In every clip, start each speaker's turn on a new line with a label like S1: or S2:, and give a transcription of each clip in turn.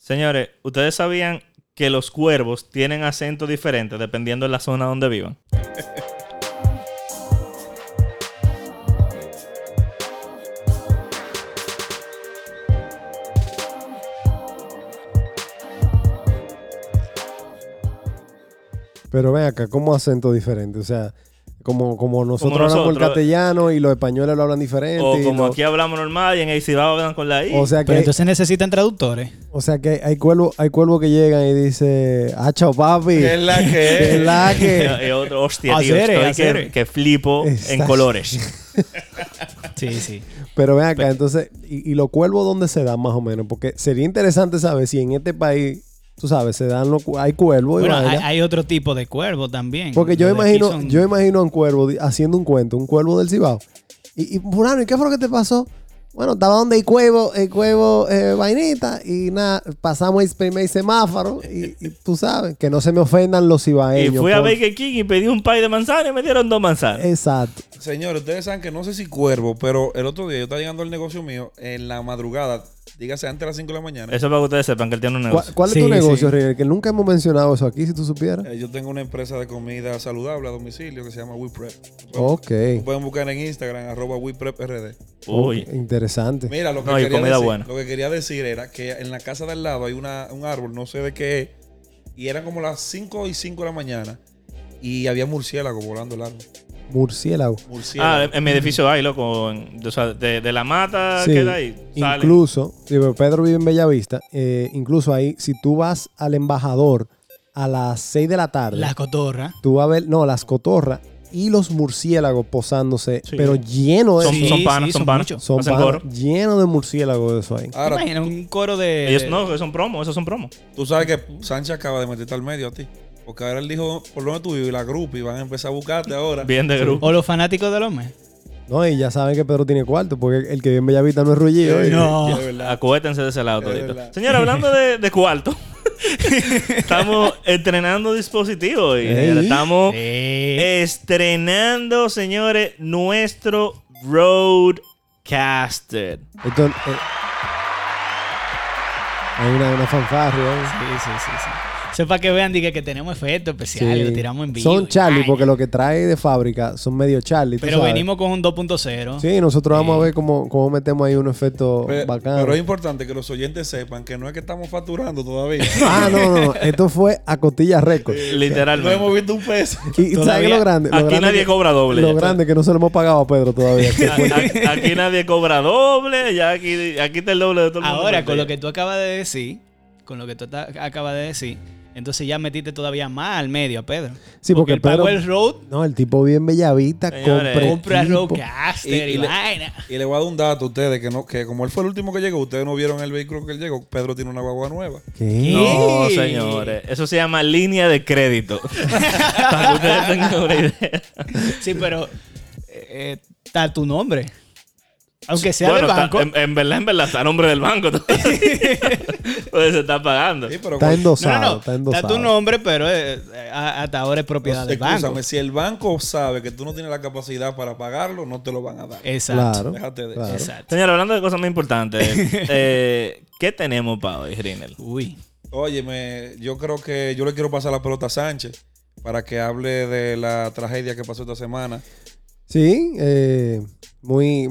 S1: Señores, ¿ustedes sabían que los cuervos tienen acento diferente dependiendo de la zona donde vivan?
S2: Pero ven acá, ¿cómo acento diferente? O sea, como, como nosotros hablamos el
S1: nosotros.
S2: castellano y los españoles lo hablan diferente.
S1: O
S2: y
S1: como
S2: lo-
S1: aquí hablamos normal y en el Cibao hablan con la I.
S2: o sea que,
S3: Pero entonces necesitan traductores.
S2: o sea que hay cuervos hay cuervos que llegan y dicen, ah, chao papi.
S4: ¿Qué es la que
S2: Es la
S1: Y
S2: que.
S1: otro, hostia, tío,
S3: Acere,
S1: estoy que,
S3: acere.
S1: que flipo en
S2: Exacto.
S1: colores.
S3: Sí, sí.
S2: Pero ven acá, entonces, ¿y, y los cuervos dónde se dan más o menos? Porque sería interesante saber si en este país, tú sabes, se dan los, hay cuervos y
S3: Bueno, hay,
S2: vaina.
S3: hay otro tipo de cuervo también.
S2: Porque yo imagino,
S3: son-
S2: yo imagino a un cuervo haciendo un cuento, un cuervo del Cibao. Y, y fulano, ¿y qué fue lo que te pasó? Bueno, estaba donde el cuervo, el cuervo eh, vainita, y nada, pasamos el primer semáforo, y, y tú sabes, que no se me ofendan los
S1: Y
S2: cibaeños.
S1: fui a Burger King y pedí un pie de manzana y me dieron dos manzanas.
S2: Exacto.
S4: Señores, ustedes saben que no sé si cuervo, pero el otro día yo estaba llegando al negocio mío en la madrugada, dígase antes de las 5 de la mañana.
S1: Eso para que ustedes sepan que él tiene un
S2: ¿Cuál,
S1: negocio.
S2: cuál es
S3: Sí,
S2: tu negocio,
S3: sí.
S2: River? Que nunca hemos mencionado eso aquí, si tú supieras.
S4: Eh, yo tengo una empresa de comida saludable a domicilio que se llama WePrep.
S2: Ok.
S4: Lo pueden buscar en Instagram, arroba WePrepRD.
S1: Uy.
S2: Interesante.
S4: Mira, lo que,
S1: No, y
S4: quería
S1: comida
S4: decir,
S1: buena.
S4: lo que quería decir era que en la casa de al lado hay una, un árbol, no sé de qué es, y eran como las 5 y 5 de la mañana, y había murciélago volando el árbol.
S2: Murciélago.
S4: Murciélago.
S1: Ah, en mi edificio hay, loco. en- o sea, de, de la mata
S2: Sí,
S1: que da ahí. salen.
S2: Incluso, sí, pero Pedro vive en Bellavista, eh, incluso ahí, si tú vas al embajador a las 6 de la tarde,
S3: La cotorra.
S2: tú vas a ver, no, las cotorras y los murciélagos posándose,
S1: Sí.
S2: pero lleno de
S1: Son,
S3: Sí,
S1: son
S3: sí,
S1: panas,
S3: son
S1: son panas.
S2: son
S1: coro.
S2: lleno de murciélagos de eso ahí.
S4: Ahora,
S3: Imagina un coro de.
S1: Ellos no, esos son promos, esos son promos.
S4: tú sabes que Sánchez acaba de meterte al medio a ti. Porque ahora él dijo, por lo menos tú vives y la grupo y van a empezar a buscarte ahora.
S1: Bien de grupo.
S3: O los fanáticos del hombre.
S2: No, y ya saben que Pedro tiene cuarto, porque el que vive en Bellavista no es Rullido.
S4: Sí.
S3: No.
S1: Acuérdense de ese lado todito. Señora, hablando de, de cuarto, estamos estrenando dispositivos y
S2: Ey.
S1: estamos estrenando, señores, nuestro Roadcaster.
S2: Esto, eh, hay una, una fanfarria. ¿eh?
S3: Sí, sí, sí, sí. Eso es para que vean diga, que tenemos efectos especiales,
S2: Sí.
S3: lo tiramos en vivo.
S2: Son Charlie, porque lo que trae de fábrica son medio Charlie.
S3: Pero
S2: sabes.
S3: venimos con un 2.0.
S2: Sí, nosotros vamos a ver cómo, cómo metemos ahí un efecto
S4: Pero,
S2: bacano.
S4: pero es importante que los oyentes sepan que no es que estamos facturando todavía.
S2: Ah, no, no, no. Esto fue a cotilla récord.
S4: no
S1: Literalmente.
S4: hemos visto un peso.
S2: Y, ¿sabes lo grande? Lo
S1: Aquí
S2: grande
S1: nadie
S2: que-
S1: cobra doble.
S2: Lo grande que no se lo hemos pagado a Pedro todavía.
S1: Aquí nadie cobra doble, ya aquí, aquí está el doble de todo el mundo.
S3: Ahora, con lo que tú acabas de decir, con lo que tú acabas de decir, entonces ya metiste todavía más al medio a Pedro.
S2: Sí, porque
S3: pagó
S2: Pedro-
S3: el road,
S2: No, el tipo bien bellavista,
S1: Señores,
S2: compra
S3: roadcaster
S4: Y-
S3: y,
S4: y le-
S3: vaina.
S4: Y le voy a dar un dato a ustedes que no, que como él fue el último que llegó, ustedes no vieron el vehículo que él llegó. Pedro tiene una guagua nueva.
S2: ¿Qué?
S1: No, señores. Eso se llama línea de crédito. Para que ustedes tengan una idea.
S3: Sí, pero eh, eh, está tu nombre. Aunque sea
S1: Bueno,
S3: del
S1: está-
S3: banco.
S1: en, en verdad, en verdad, está a nombre del banco. pues se está pagando.
S4: Sí, pero
S2: Está
S4: cuando-
S2: endosado,
S3: no, no, no.
S2: está
S3: Está
S2: endosado.
S3: tu nombre, pero eh, a- hasta ahora es propiedad del banco.
S4: Escúchame, si el banco sabe que tú no tienes la capacidad para pagarlo, no te lo van a dar.
S3: Exacto.
S2: Claro.
S4: Déjate de
S2: claro.
S3: Exacto.
S1: Señora, hablando de cosas muy importantes, eh, ¿qué tenemos para hoy, Rinel?
S3: Uy.
S4: Óyeme, yo creo que yo le quiero pasar la pelota a Sánchez para que hable de la tragedia que pasó esta semana.
S2: Sí, eh, muy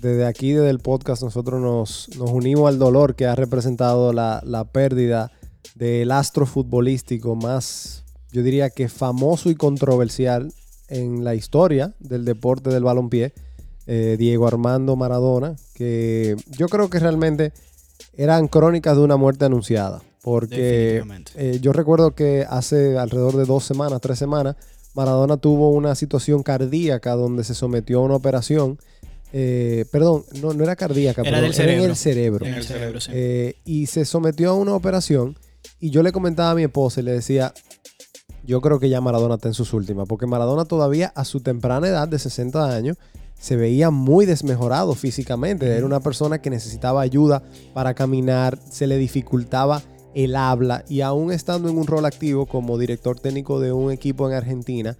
S2: desde aquí, desde el podcast, nosotros nos, nos unimos al dolor que ha representado la, la pérdida del astro futbolístico más, yo diría que famoso y controversial en la historia del deporte del balompié, eh, Diego Armando Maradona, que yo creo que realmente eran crónicas de una muerte anunciada, porque eh, yo recuerdo que hace alrededor de dos semanas, tres semanas, Maradona tuvo una situación cardíaca donde se sometió a una operación. Eh, perdón, no, no era cardíaca,
S3: Era
S2: perdón,
S3: del
S2: en
S3: cerebro.
S2: el cerebro.
S3: En el
S4: el
S3: cerebro, sí.
S2: Eh, y se sometió a una operación. Y yo le comentaba a mi esposa y le decía, yo creo que ya Maradona está en sus últimas, porque Maradona todavía a su temprana edad de 60 años se veía muy desmejorado físicamente. Era una persona que necesitaba ayuda para caminar, se le dificultaba el habla y aún estando en un rol activo como director técnico de un equipo en Argentina,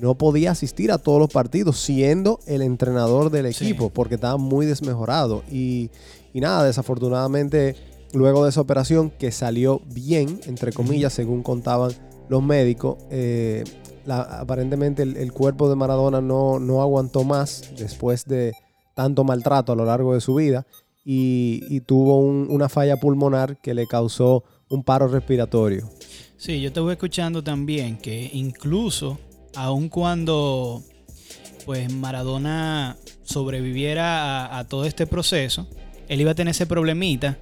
S2: no podía asistir a todos los partidos siendo el entrenador del
S3: Sí.
S2: equipo porque estaba muy desmejorado. Y, y nada, desafortunadamente luego de esa operación que salió bien, entre comillas, según contaban los médicos. eh, la- aparentemente el, el cuerpo de Maradona no, no aguantó más después de tanto maltrato a lo largo de su vida y, y tuvo un- una falla pulmonar que le causó un paro respiratorio.
S3: Sí, yo te voy escuchando también que incluso aun cuando pues Maradona sobreviviera a, todo este proceso, él iba a tener ese problemita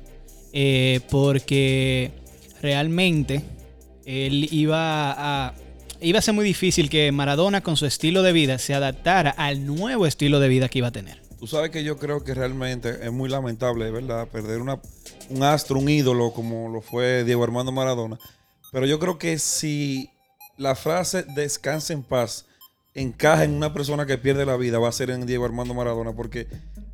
S3: eh, porque realmente él iba a iba a ser muy difícil que Maradona con su estilo de vida se adaptara al nuevo estilo de vida que iba a tener.
S4: Tú sabes que yo creo que realmente es muy lamentable, ¿verdad? Perder un astro, un ídolo como lo fue Diego Armando Maradona. Pero yo creo que si la frase descansa en paz encaja en una persona que pierde la vida, va a ser en Diego Armando Maradona, porque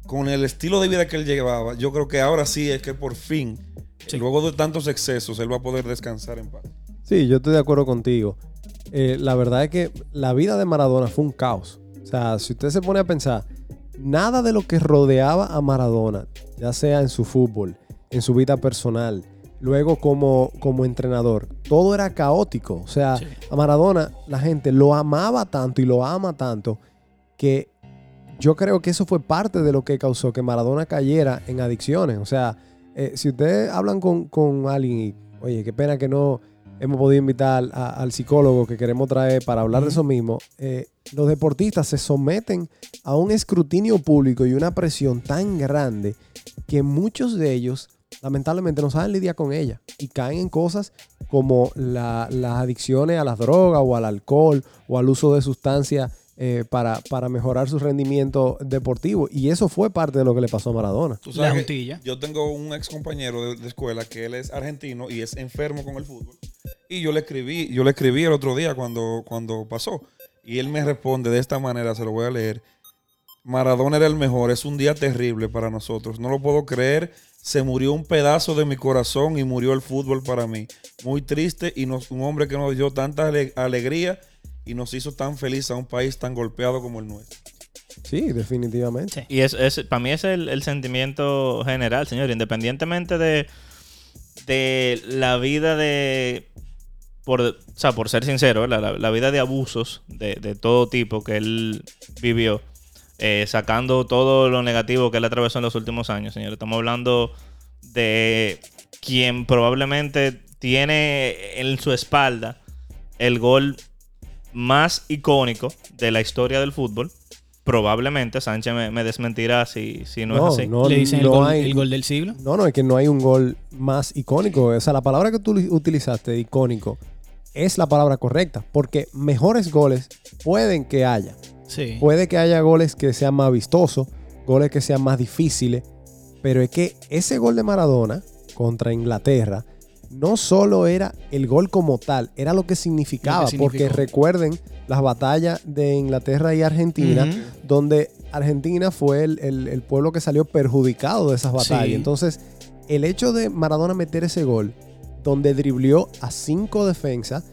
S4: con el estilo de vida que él llevaba, yo creo que ahora sí es que por fin,
S3: Sí.
S4: luego de tantos excesos, él va a poder descansar en paz.
S2: Sí, yo estoy de acuerdo contigo. Eh, la verdad es que la vida de Maradona fue un caos. O sea, si usted se pone a pensar, nada de lo que rodeaba a Maradona, ya sea en su fútbol, en su vida personal, luego como, como entrenador, todo era caótico. O sea,
S3: Sí.
S2: a Maradona la gente lo amaba tanto y lo ama tanto que yo creo que eso fue parte de lo que causó que Maradona cayera en adicciones. O sea, eh, si ustedes hablan con, con alguien y, oye, qué pena que no hemos podido invitar a- al psicólogo que queremos traer para hablar de eso mismo, eh, los deportistas se someten a un escrutinio público y una presión tan grande que muchos de ellos lamentablemente no saben lidiar con ella y caen en cosas como la- las adicciones a las drogas o al alcohol o al uso de sustancias eh, para, para mejorar su rendimiento deportivo. Y eso fue parte de lo que le pasó a Maradona.
S4: Tú
S3: La
S4: sabes yo tengo un ex compañero de, de escuela que él es argentino y es enfermo con el fútbol. Y yo le escribí, yo le escribí el otro día cuando, cuando pasó. Y él me responde de esta manera, se lo voy a leer. Maradona era el mejor, es un día terrible para nosotros. No lo puedo creer. Se murió un pedazo de mi corazón y murió el fútbol para mí. Muy triste y nos- un hombre que nos dio tanta ale- alegría y nos hizo tan feliz a un país tan golpeado como el nuestro.
S2: Sí, definitivamente.
S3: Sí.
S1: Y es, es- para mí es el, el sentimiento general, señor, independientemente de, de la vida de, por, o sea, por ser sincero, la vida de abusos de, de todo tipo que él vivió, eh, sacando todo lo negativo que él atravesó en los últimos años, señor. Estamos hablando de quien probablemente tiene en su espalda el gol más icónico de la historia del fútbol. Probablemente, Sánchez me, me desmentirá si, si no,
S2: No,
S1: es así.
S2: no,
S3: Le dicen el,
S2: no
S3: gol,
S2: hay-
S3: el gol del siglo.
S2: No, no, es que no hay un gol más icónico. O sea, la palabra que tú utilizaste, icónico, es la palabra correcta. Porque mejores goles pueden que haya.
S3: Sí.
S2: Puede que haya goles que sean más vistosos, goles que sean más difíciles. Pero es que ese gol de Maradona contra Inglaterra no solo era el gol como tal, era lo que significaba.
S3: Lo que
S2: Porque recuerden las batallas de Inglaterra y Argentina, donde Argentina fue el, el- el pueblo que salió perjudicado de esas batallas.
S3: Sí.
S2: Entonces, el hecho de Maradona meter ese gol, donde driblió a cinco defensas,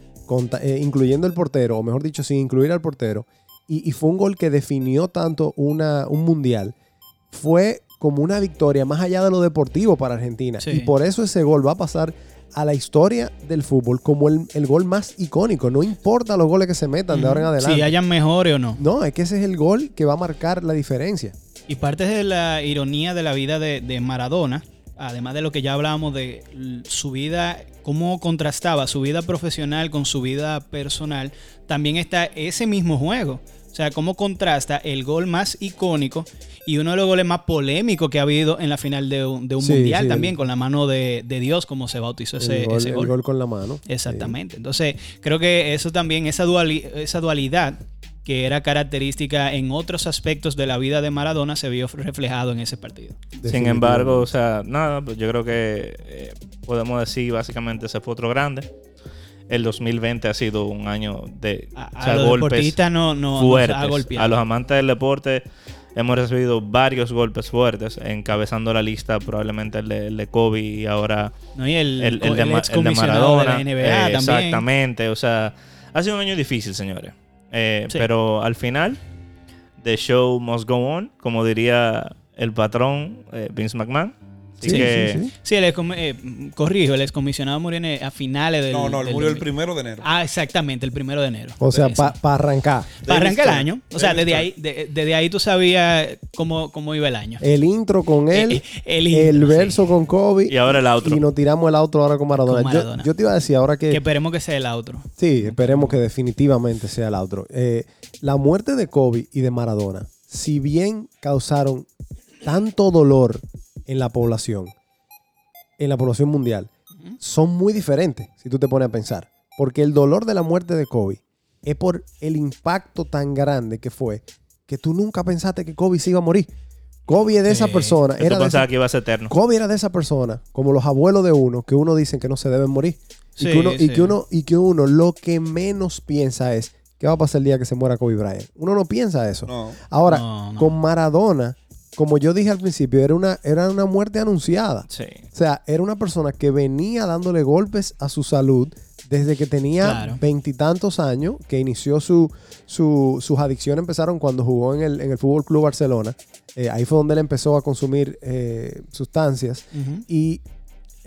S2: eh, incluyendo el portero, o mejor dicho, sin incluir al portero, y, y fue un gol que definió tanto una, un mundial, fue como una victoria más allá de lo deportivo para Argentina.
S3: Sí.
S2: Y por eso ese gol va a pasar a la historia del fútbol como el, el gol más icónico. No importa los goles que se metan de ahora en adelante.
S3: Si hayan mejores o no.
S2: No, es que ese es el gol que va a marcar la diferencia.
S3: Y parte de la ironía de la vida de, de Maradona, además de lo que ya hablábamos de su vida, cómo contrastaba su vida profesional con su vida personal, también está ese mismo juego. O sea, cómo contrasta el gol más icónico y uno de los goles más polémicos que ha habido en la final de un, de un
S2: Sí,
S3: mundial
S2: sí,
S3: también,
S2: el-
S3: con la mano de, de Dios, como se bautizó ese,
S2: el, gol,
S3: ese
S2: el
S3: gol.
S2: gol con la mano.
S3: Exactamente. Entonces, creo que eso también, esa, duali- esa dualidad que era característica en otros aspectos de la vida de Maradona, se vio reflejado en ese partido.
S1: Sin embargo, o sea, nada, pues yo creo que eh, podemos decir básicamente ese fue otro grande. El 2020 ha sido un año de
S3: A,
S1: o
S3: a
S1: sea,
S3: los
S1: golpes
S3: no, no, nos
S1: fuertes.
S3: ha
S1: a los amantes del deporte hemos recibido varios golpes fuertes, encabezando la lista probablemente el de, el de Kobe y ahora
S3: No, y el,
S1: el, el de,
S3: el
S1: Maradona.
S3: de la NBA
S1: Eh,
S3: también.
S1: Exactamente, o sea, ha sido un año difícil, señores. Eh,
S3: Sí.
S1: Pero al final, the show must go on, como diría el patrón eh, Vince McMahon. Así
S2: Sí,
S1: que
S2: sí, sí.
S3: Sí, el eh, corrijo, el excomisionado murió en a finales del.
S4: No, no, él
S3: del
S4: murió el
S3: 2000.
S4: primero de enero.
S3: Ah, exactamente, el primero de enero.
S2: O sea, para arrancar.
S3: Para arrancar el año. O sea,
S4: David
S3: desde ahí, de- desde ahí tú sabías cómo, cómo iba el año.
S2: El intro con él,
S3: Eh, eh, el
S2: el,
S3: intro, sí.
S2: verso con Kobe.
S1: y ahora el outro.
S2: Y nos tiramos el outro ahora con Maradona.
S3: Con
S2: Yo-
S3: Maradona.
S2: Yo, te iba a decir ahora que...
S3: Que esperemos que sea el outro.
S2: Sí, esperemos que definitivamente sea el outro. Eh, la muerte de Kobe y de Maradona, si bien causaron tanto dolor en la población, en la población mundial, son muy diferentes si tú te pones a pensar. Porque el dolor de la muerte de Kobe es por el impacto tan grande que fue que tú nunca pensaste que Kobe se iba a morir. Kobe es de esa persona.
S1: Que tú
S2: Era de esa-
S1: pensabas que iba a ser eterno.
S2: Kobe era de esa persona, como los abuelos de uno, que uno dicen que no se deben morir. y, que uno, y, que uno, y que uno lo que menos piensa es, ¿qué va a pasar el día que se muera Kobe Bryant? Uno no piensa eso.
S4: No.
S2: Ahora,
S3: No, no.
S2: con Maradona, como yo dije al principio, era una, era una muerte anunciada.
S1: Sí.
S2: O sea, era una persona que venía dándole golpes a su salud desde que tenía
S3: Claro.
S2: veintitantos años, que inició su, su- sus adicciones empezaron cuando jugó en el, en el Fútbol Club Barcelona. Eh, ahí fue donde él empezó a consumir eh, sustancias. Y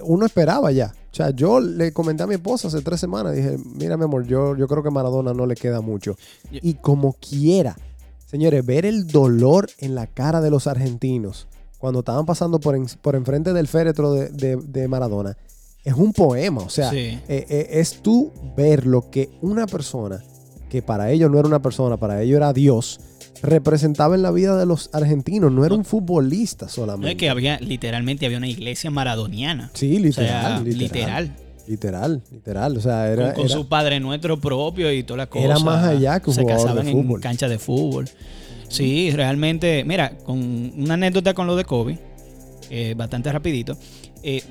S2: uno esperaba ya. O sea, yo le comenté a mi esposa hace tres semanas, dije, mira mi amor, yo, yo creo que Maradona no le queda mucho.
S3: Yo-
S2: Y como quiera, señores, ver el dolor en la cara de los argentinos cuando estaban pasando por, en- por enfrente del féretro de, de- de Maradona, es un poema. O sea,
S3: Sí.
S2: eh, eh, es tú ver lo que una persona, que para ellos no era una persona, para ellos era Dios, representaba en la vida de los argentinos. No era un futbolista
S3: No
S2: solamente.
S3: es que había, literalmente había una iglesia maradoniana.
S2: Sí,
S3: O
S2: literal,
S3: sea,
S2: literal.
S3: literal.
S2: Literal, literal. O sea, era,
S3: con, con
S2: era-
S3: su padre nuestro propio y toda la cosa.
S2: Era más allá que un
S3: Se
S2: jugador de
S3: casaban en cancha de fútbol. Sí, realmente, mira, con una anécdota con lo de Kobe, eh, bastante rapidito. Eh,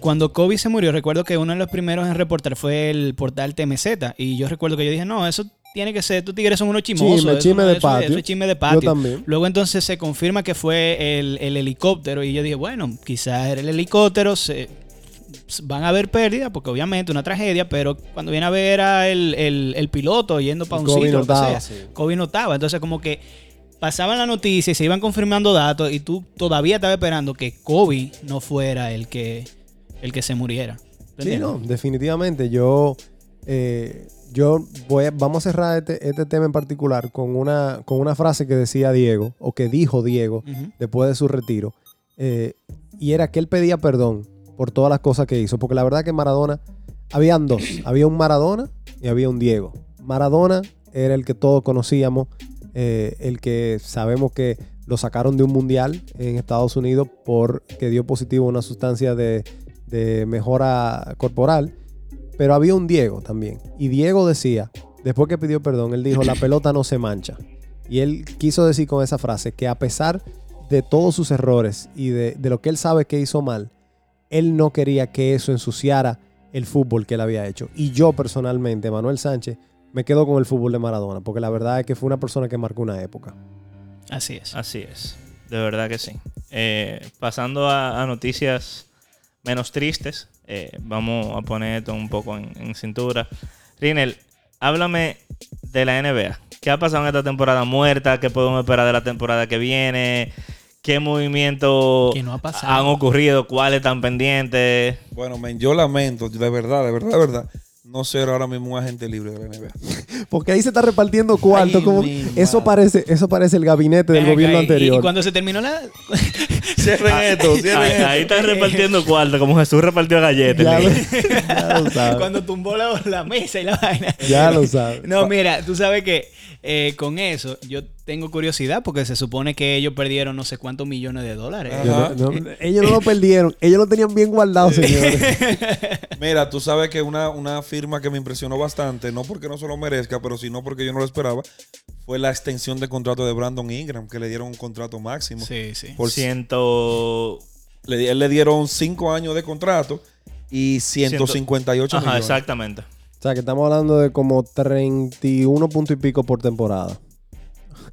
S3: cuando Kobe se murió, recuerdo que uno de los primeros en reportar fue el portal TMZ. Y yo recuerdo que yo dije, no, eso tiene que ser, estos tigres son unos chimosos.
S2: Chisme,
S3: eso
S2: chisme
S3: no-
S2: de
S3: eso-
S2: patio.
S3: Eso es chisme de patio.
S2: Yo también.
S3: Luego entonces se confirma que fue el, el helicóptero y yo dije, bueno, quizás era el helicóptero, se, van a haber pérdidas porque obviamente una tragedia, pero cuando viene a ver era el, el- el piloto yendo para un
S2: Kobe
S3: sitio,
S2: no
S3: lo que
S2: estaba,
S3: sea.
S2: sí.
S3: Kobe no estaba, entonces como que pasaban la noticia y se iban confirmando datos y tú todavía estabas esperando que Kobe no fuera el que, el que se muriera. ¿Te
S2: Sí, no, definitivamente. Yo, eh, yo voy a- vamos a cerrar este, este tema en particular con una, con una frase que decía Diego, o que dijo Diego después de su retiro. eh, y era que él pedía perdón por todas las cosas que hizo. Porque la verdad que Maradona, habían dos. Había un Maradona y había un Diego. Maradona era el que todos conocíamos, eh, el que sabemos que lo sacaron de un mundial en Estados Unidos porque dio positivo a una sustancia de, de mejora corporal. Pero había un Diego también. Y Diego decía, después que pidió perdón, él dijo, la pelota no se mancha. Y él quiso decir con esa frase que a pesar de todos sus errores y de, de lo que él sabe que hizo mal, él no quería que eso ensuciara el fútbol que él había hecho. Y yo personalmente, Manuel Sánchez, me quedo con el fútbol de Maradona, porque la verdad es que fue una persona que marcó una época.
S3: Así es.
S1: Así es. De verdad que sí. Eh, pasando a, a noticias menos tristes, eh, vamos a poner esto un poco en, en cintura. Rinel, háblame de la NBA. ¿Qué ha pasado en esta temporada muerta? ¿Qué podemos esperar de la temporada que viene? ¿Qué movimientos
S3: Que no ha pasado.
S1: han ocurrido? ¿Cuáles están pendientes?
S4: Bueno, men, yo lamento, de verdad, de verdad, de verdad, no ser ahora mismo un agente libre de la NBA.
S2: Porque ahí se está repartiendo cuarto.
S4: Ay,
S2: como,
S4: mi
S2: eso,
S4: madre.
S2: parece, eso parece el gabinete del gobierno
S3: y-
S2: anterior.
S3: Y, cuando se terminó la.
S4: Cierren esto, cierren
S1: Ahí,
S4: esto.
S1: ahí están repartiendo cuarto, como Jesús repartió galletas.
S2: ya, lo, ya lo sabes.
S3: cuando tumbó la, la mesa y la vaina.
S2: Ya lo sabes.
S3: No, mira, tú sabes que eh, con eso yo tengo curiosidad porque se supone que ellos perdieron no sé cuántos millones de dólares.
S4: Ajá.
S2: Yo no- no- ellos no lo perdieron. Ellos lo tenían bien guardado, señores.
S4: Mira, tú sabes que una, una firma que me impresionó bastante, no porque no se lo merezca, pero sino porque yo no lo esperaba, fue la extensión de contrato de Brandon Ingram, que le dieron un contrato máximo.
S3: Sí, sí.
S4: Por
S1: Ciento...
S4: Le, le dieron 5 años de contrato y 158
S1: Ajá,
S4: millones.
S1: exactamente.
S2: O sea, que estamos hablando de como 31 puntos y pico por temporada.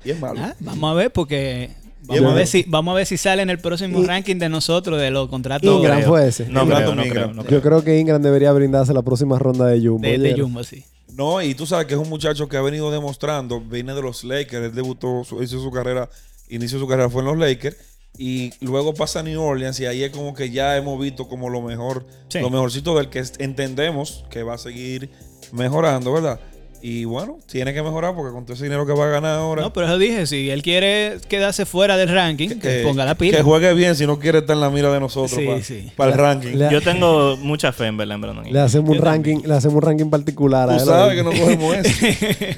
S4: Y es malo.
S3: Ah, vamos a ver porque vamos a ver si vamos a ver si sale en el próximo
S2: Y-
S3: ranking de nosotros de los contratos
S2: Ingram
S1: creo.
S2: fue ese.
S1: No
S4: Ingram
S1: creo, no
S4: Ingram.
S1: creo, no
S2: Yo
S1: creo.
S2: que Ingram debería brindarse la próxima ronda de Jumbo.
S3: de, de. Jumbo, sí.
S4: No, y tú sabes que es un muchacho que ha venido demostrando, viene de los Lakers, él debutó, su- hizo su carrera, inició su carrera, fue en los Lakers, Y luego pasa a New Orleans y ahí es como que ya hemos visto como lo mejor,
S3: Sí.
S4: lo mejorcito del que entendemos que va a seguir mejorando, ¿verdad? Y bueno, tiene que mejorar porque con todo ese dinero que va a ganar ahora,
S3: No, pero eso dije, si él quiere quedarse fuera del ranking, que, ponga la pila.
S4: que juegue bien si no quiere estar en la mira de nosotros
S3: Sí,
S4: para,
S3: sí.
S4: para el ranking.
S1: Yo tengo mucha fe en verdad en Brandon
S2: Le hacemos un ranking, le hacemos un ranking particular a
S4: Tú
S2: él.
S4: sabes que no cogemos eso.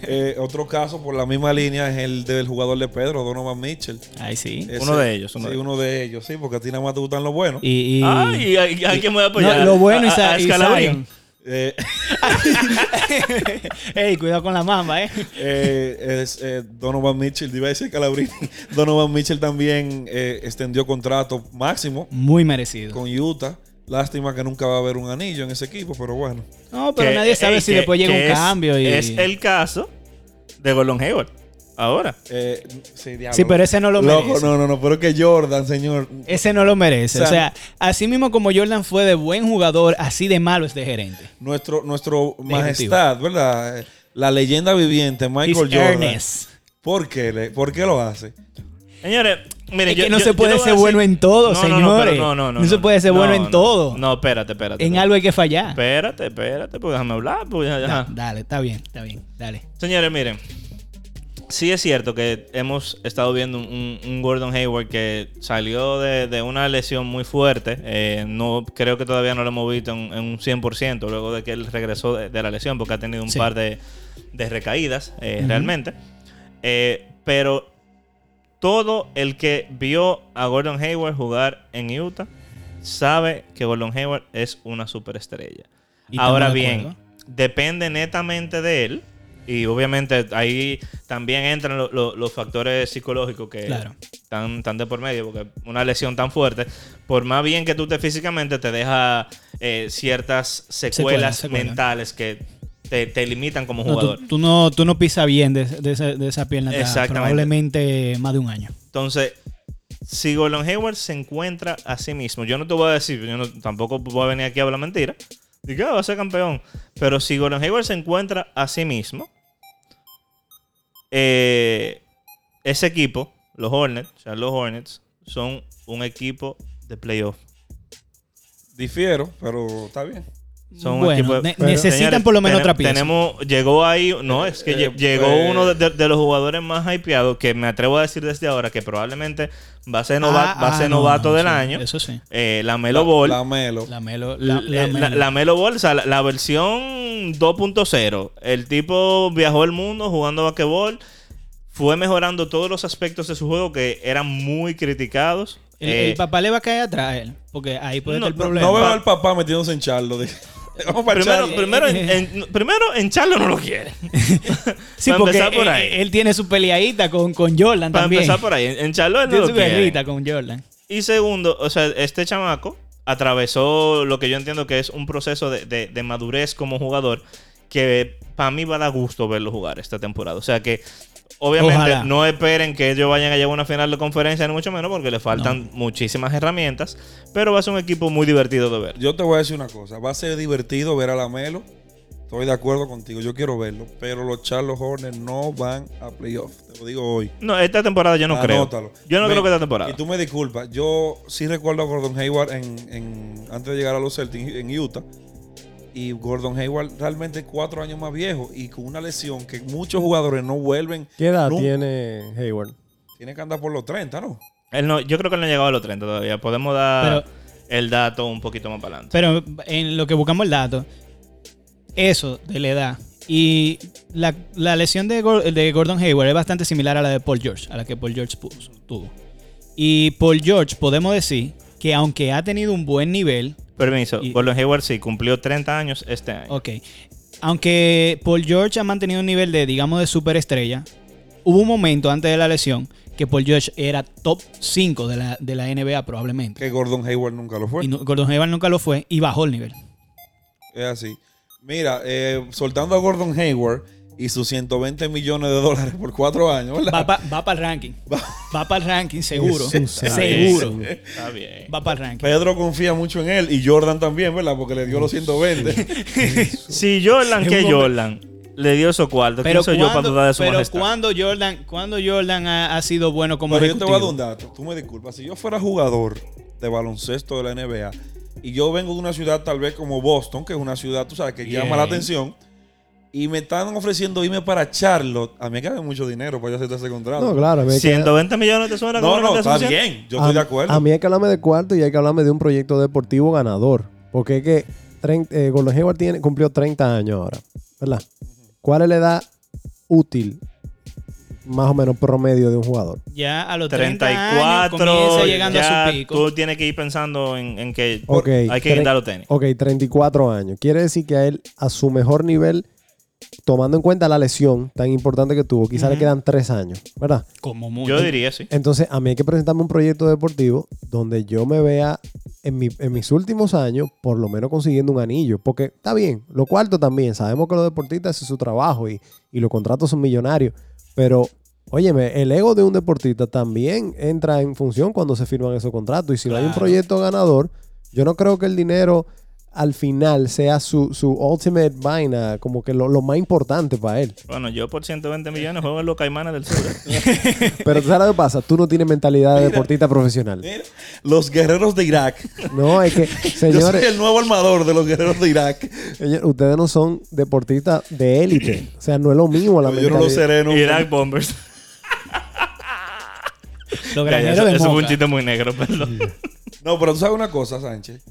S4: Eh, otro caso por la misma línea es el del jugador de Pedro, Donovan Mitchell.
S3: Ay, sí.
S4: Ese-
S1: Uno de ellos, uno
S4: sí,
S1: de ellos.
S4: uno de ellos, sí, porque a ti nada más te gustan los buenos.
S3: Y, y-
S1: Ay, ¿a, a quién voy a apoyar?
S3: No, lo bueno y,
S1: A-
S3: Sa-
S1: a
S3: y.
S4: Eh,
S3: Ey, cuidado con la mamba, ¿eh?
S4: eh, es, eh, Donovan Mitchell, iba a decir Calabrini. Donovan Mitchell también eh, extendió contrato máximo
S3: Muy merecido.
S4: con Utah. Lástima que nunca va a haber un anillo en ese equipo, pero bueno.
S3: No, pero
S1: Que-
S3: nadie sabe
S1: ey,
S3: si
S1: que-
S3: después llega un
S1: es-
S3: cambio. Y...
S1: Es el caso de Gordon Hayward. Ahora.
S4: Eh, sí, diablo.
S3: Sí, pero ese no lo
S4: Loco,
S3: merece.
S4: no, no, no, pero que Jordan, señor.
S3: Ese no lo merece.
S4: O
S3: O
S4: sea,
S3: así mismo como Jordan fue de buen jugador, así de malo es de gerente.
S4: Nuestro, nuestro majestad, ¿verdad? La leyenda viviente, Michael
S3: He's
S4: Jordan.
S3: earnest.
S4: ¿Por qué, le- ¿Por qué lo hace?
S1: Señores, miren,
S3: Es
S1: yo-
S3: que no
S1: yo-
S3: se
S1: yo
S3: puede ser bueno en todo,
S1: No, no, no,
S3: señores.
S1: pero no, no, no,
S3: No se puede ser bueno en
S1: no.
S3: todo.
S1: No, espérate, espérate.
S3: En
S1: espérate.
S3: algo hay que fallar.
S1: Espérate, espérate, pues déjame hablar. Pues, ya-
S3: dale, está bien, está bien. Dale.
S1: Señores, miren. Sí es cierto que hemos estado viendo un, Gordon Hayward que salió de, de una lesión muy fuerte. Eh, no Creo que todavía no lo hemos visto en, en un 100% luego de que él regresó de, de la lesión porque ha tenido un
S3: Sí.
S1: par de, de recaídas eh, realmente. Eh, pero todo el que vio a Gordon Hayward jugar en Utah sabe que Gordon Hayward es una superestrella. Ahora bien, depende netamente de él. Y obviamente ahí también entran lo- lo- los factores psicológicos que
S3: Claro.
S1: están, están de por medio, porque una lesión tan fuerte, por más bien que tú te físicamente, te deja eh, ciertas secuelas, mentales que te, te limitan como
S3: No,
S1: jugador.
S3: tú, tú no, tú no pisas bien de, de esa, de esa pierna probablemente más de un año.
S1: Entonces, si Gordon Hayward se encuentra a sí mismo, yo no te voy a decir, yo no- tampoco voy a venir aquí a hablar mentira, y que va a ser campeón, pero si Gordon Hayward se encuentra a sí mismo, eh, ese equipo, los Hornets, o sea, los Hornets, son un equipo de playoff.
S4: Difiero, pero está bien.
S1: Son un
S3: bueno,
S1: equipo de-
S3: ne-
S2: Pero-
S3: necesitan
S1: Señores,
S3: por lo menos otra pieza.
S1: Tenemos, llegó ahí, no, es que
S4: Eh,
S1: lle- llegó
S4: pues-
S1: uno de, de- de los jugadores más hypeados que me atrevo a decir desde ahora que probablemente va a ser, nova-
S3: Ah,
S1: va a ser
S3: ah, no,
S1: novato
S3: no,
S1: del
S3: sí,
S1: año.
S3: Eso sí.
S1: Eh, la Melo Ball.
S4: La Melo.
S3: La Melo.
S1: La,
S3: La, la
S1: la-
S3: Melo.
S1: la Melo Ball, o sea, la, la versión 2.0. El tipo viajó el mundo jugando basquetbol. Fue mejorando todos los aspectos de su juego que eran muy criticados.
S3: el,
S1: Eh,
S3: el papá le va a caer atrás a él. Porque ahí puede
S1: No,
S3: estar el
S1: no,
S3: problema.
S4: No veo al papá metiéndose en Charlo. de- Vamos para
S1: primero, primero, en, en- primero en Charlo no lo quiere.
S3: sí,
S1: para
S3: porque
S1: empezar por
S3: él,
S1: ahí.
S3: él tiene su peleadita con, con Jordan
S1: Para
S3: también.
S1: empezar por ahí. En, en Charlo él no
S3: tiene
S1: lo
S3: su guerrita con Jordan.
S1: Y segundo, o sea, este chamaco atravesó lo que yo entiendo que es un proceso de, de- de madurez como jugador que para mí va a dar gusto verlo jugar esta temporada. O sea que, obviamente,
S3: Ojalá.
S1: no esperen que ellos vayan a llegar a una final de conferencia, ni mucho menos, porque le faltan muchísimas herramientas. Pero va a ser un equipo muy divertido de ver.
S4: Yo te voy a decir una cosa. Va a ser divertido ver a la Melo. Estoy de acuerdo contigo. Yo quiero verlo. Pero los Charlos Hornets no van a playoff. Te lo digo hoy.
S1: No, esta temporada yo no
S4: Anótalo.
S1: creo. Yo no
S4: Me-
S1: creo que esta temporada.
S4: Y tú me disculpas. Yo sí recuerdo a Gordon Hayward en, en- antes de llegar a los Celtics en Utah. Y Gordon Hayward realmente cuatro años más viejo y con una lesión que muchos jugadores no vuelven.
S2: ¿Qué edad
S4: nunca.
S2: tiene Hayward?
S4: Tiene que andar por los 30, ¿no?
S1: Él no, yo creo que él no ha llegado a los 30 todavía. Podemos dar
S3: Pero-
S1: el dato un poquito más para adelante.
S3: Pero en lo que buscamos el dato, eso de la edad y la, la lesión de, Gor- de Gordon Hayward es bastante similar a la de Paul George, a la que Paul George tuvo. Y Paul George podemos decir que aunque ha tenido un buen nivel,
S1: Permiso.
S3: y-
S1: Gordon Hayward sí cumplió 30 años este año.
S3: ok, aunque Paul George ha mantenido un nivel de, digamos, de superestrella, hubo un momento antes de la lesión que Paul George era top 5 de la, de la NBA probablemente.
S4: Que Gordon Hayward nunca lo fue.
S3: Y no- Gordon Hayward nunca lo fue y bajó el nivel.
S4: Es así. Mira, eh, soltando a Gordon Hayward y sus 120 millones de dólares por cuatro años, ¿verdad?
S3: Va para el ranking. Va para el ranking, seguro.
S2: Jesús,
S3: seguro.
S1: Está bien.
S3: Va para el ranking.
S4: Pedro confía mucho en él y Jordan también, ¿verdad? Porque le dio los 120.
S1: Si Jordan,
S3: hombre-
S1: Jordan, le dio esos cuartos?
S3: Pero,
S1: ¿Quién soy yo para
S3: cuando,
S1: dudar de su
S3: pero
S1: majestad?
S3: cuando Jordan, cuando Jordan ha, ha sido bueno como
S4: Pero yo te voy a dar
S3: ejecutivo?
S4: un dato. Tú me disculpas. Si yo fuera jugador de baloncesto de la NBA y yo vengo de una ciudad tal vez como Boston, que es una ciudad, tú sabes, que llama
S3: Bien.
S4: la atención, y me están ofreciendo irme para Charlotte, a mí me cabe mucho dinero para yo hacer ese contrato.
S2: No, claro. a mí hay que-
S1: 120 millones te suena como
S4: no,
S1: una
S4: no, está bien. Yo
S2: a,
S4: estoy de acuerdo.
S2: a mí hay que hablarme de cuarto y hay que hablarme de un proyecto deportivo ganador. Porque es que 30, eh, Gordon Hayward tiene, cumplió 30 años ahora. ¿Verdad? ¿Cuál es la edad útil, más o menos promedio de un jugador?
S3: Ya a los 30 años
S1: 34,
S3: comienza llegando
S1: ya
S3: a su pico.
S1: tú tienes que ir pensando en, en que hay que quitar los tenis.
S2: Ok, 34 años. Quiere decir que a él, a su mejor nivel, tomando en cuenta la lesión tan importante que tuvo, quizá le quedan 3 años, ¿verdad?
S3: Como mucho.
S1: Yo diría sí.
S2: Entonces, a mí hay que presentarme un proyecto deportivo donde yo me vea en, mi- en mis últimos años, por lo menos consiguiendo un anillo. Porque está bien, lo cuarto también. Sabemos que los deportistas es su trabajo y, y los contratos son millonarios. Pero, óyeme, el ego de un deportista también entra en función cuando se firman esos contratos. Y si no hay un proyecto ganador, yo no creo que el dinero al final sea su, su ultimate vaina, como que lo, lo más importante para él.
S1: Bueno, yo por 120 millones juego en los Caimanes del Sur. ¿eh?
S2: Pero ¿tú sabes lo que pasa? Tú no tienes mentalidad de
S4: Mira.
S2: deportista profesional.
S4: Mira, los guerreros de Irak.
S2: No, es que,
S4: Yo
S2: señores,
S4: soy el nuevo armador de los guerreros de Irak.
S2: ustedes no son deportistas de élite. O sea, no es lo mismo la
S4: Yo no lo
S2: mentalidad.
S4: seré nunca.
S1: Irak Bombers.
S3: Los
S1: eso,
S3: de
S1: eso fue un chiste muy negro, perdón.
S4: No, pero tú sabes una cosa, Sánchez.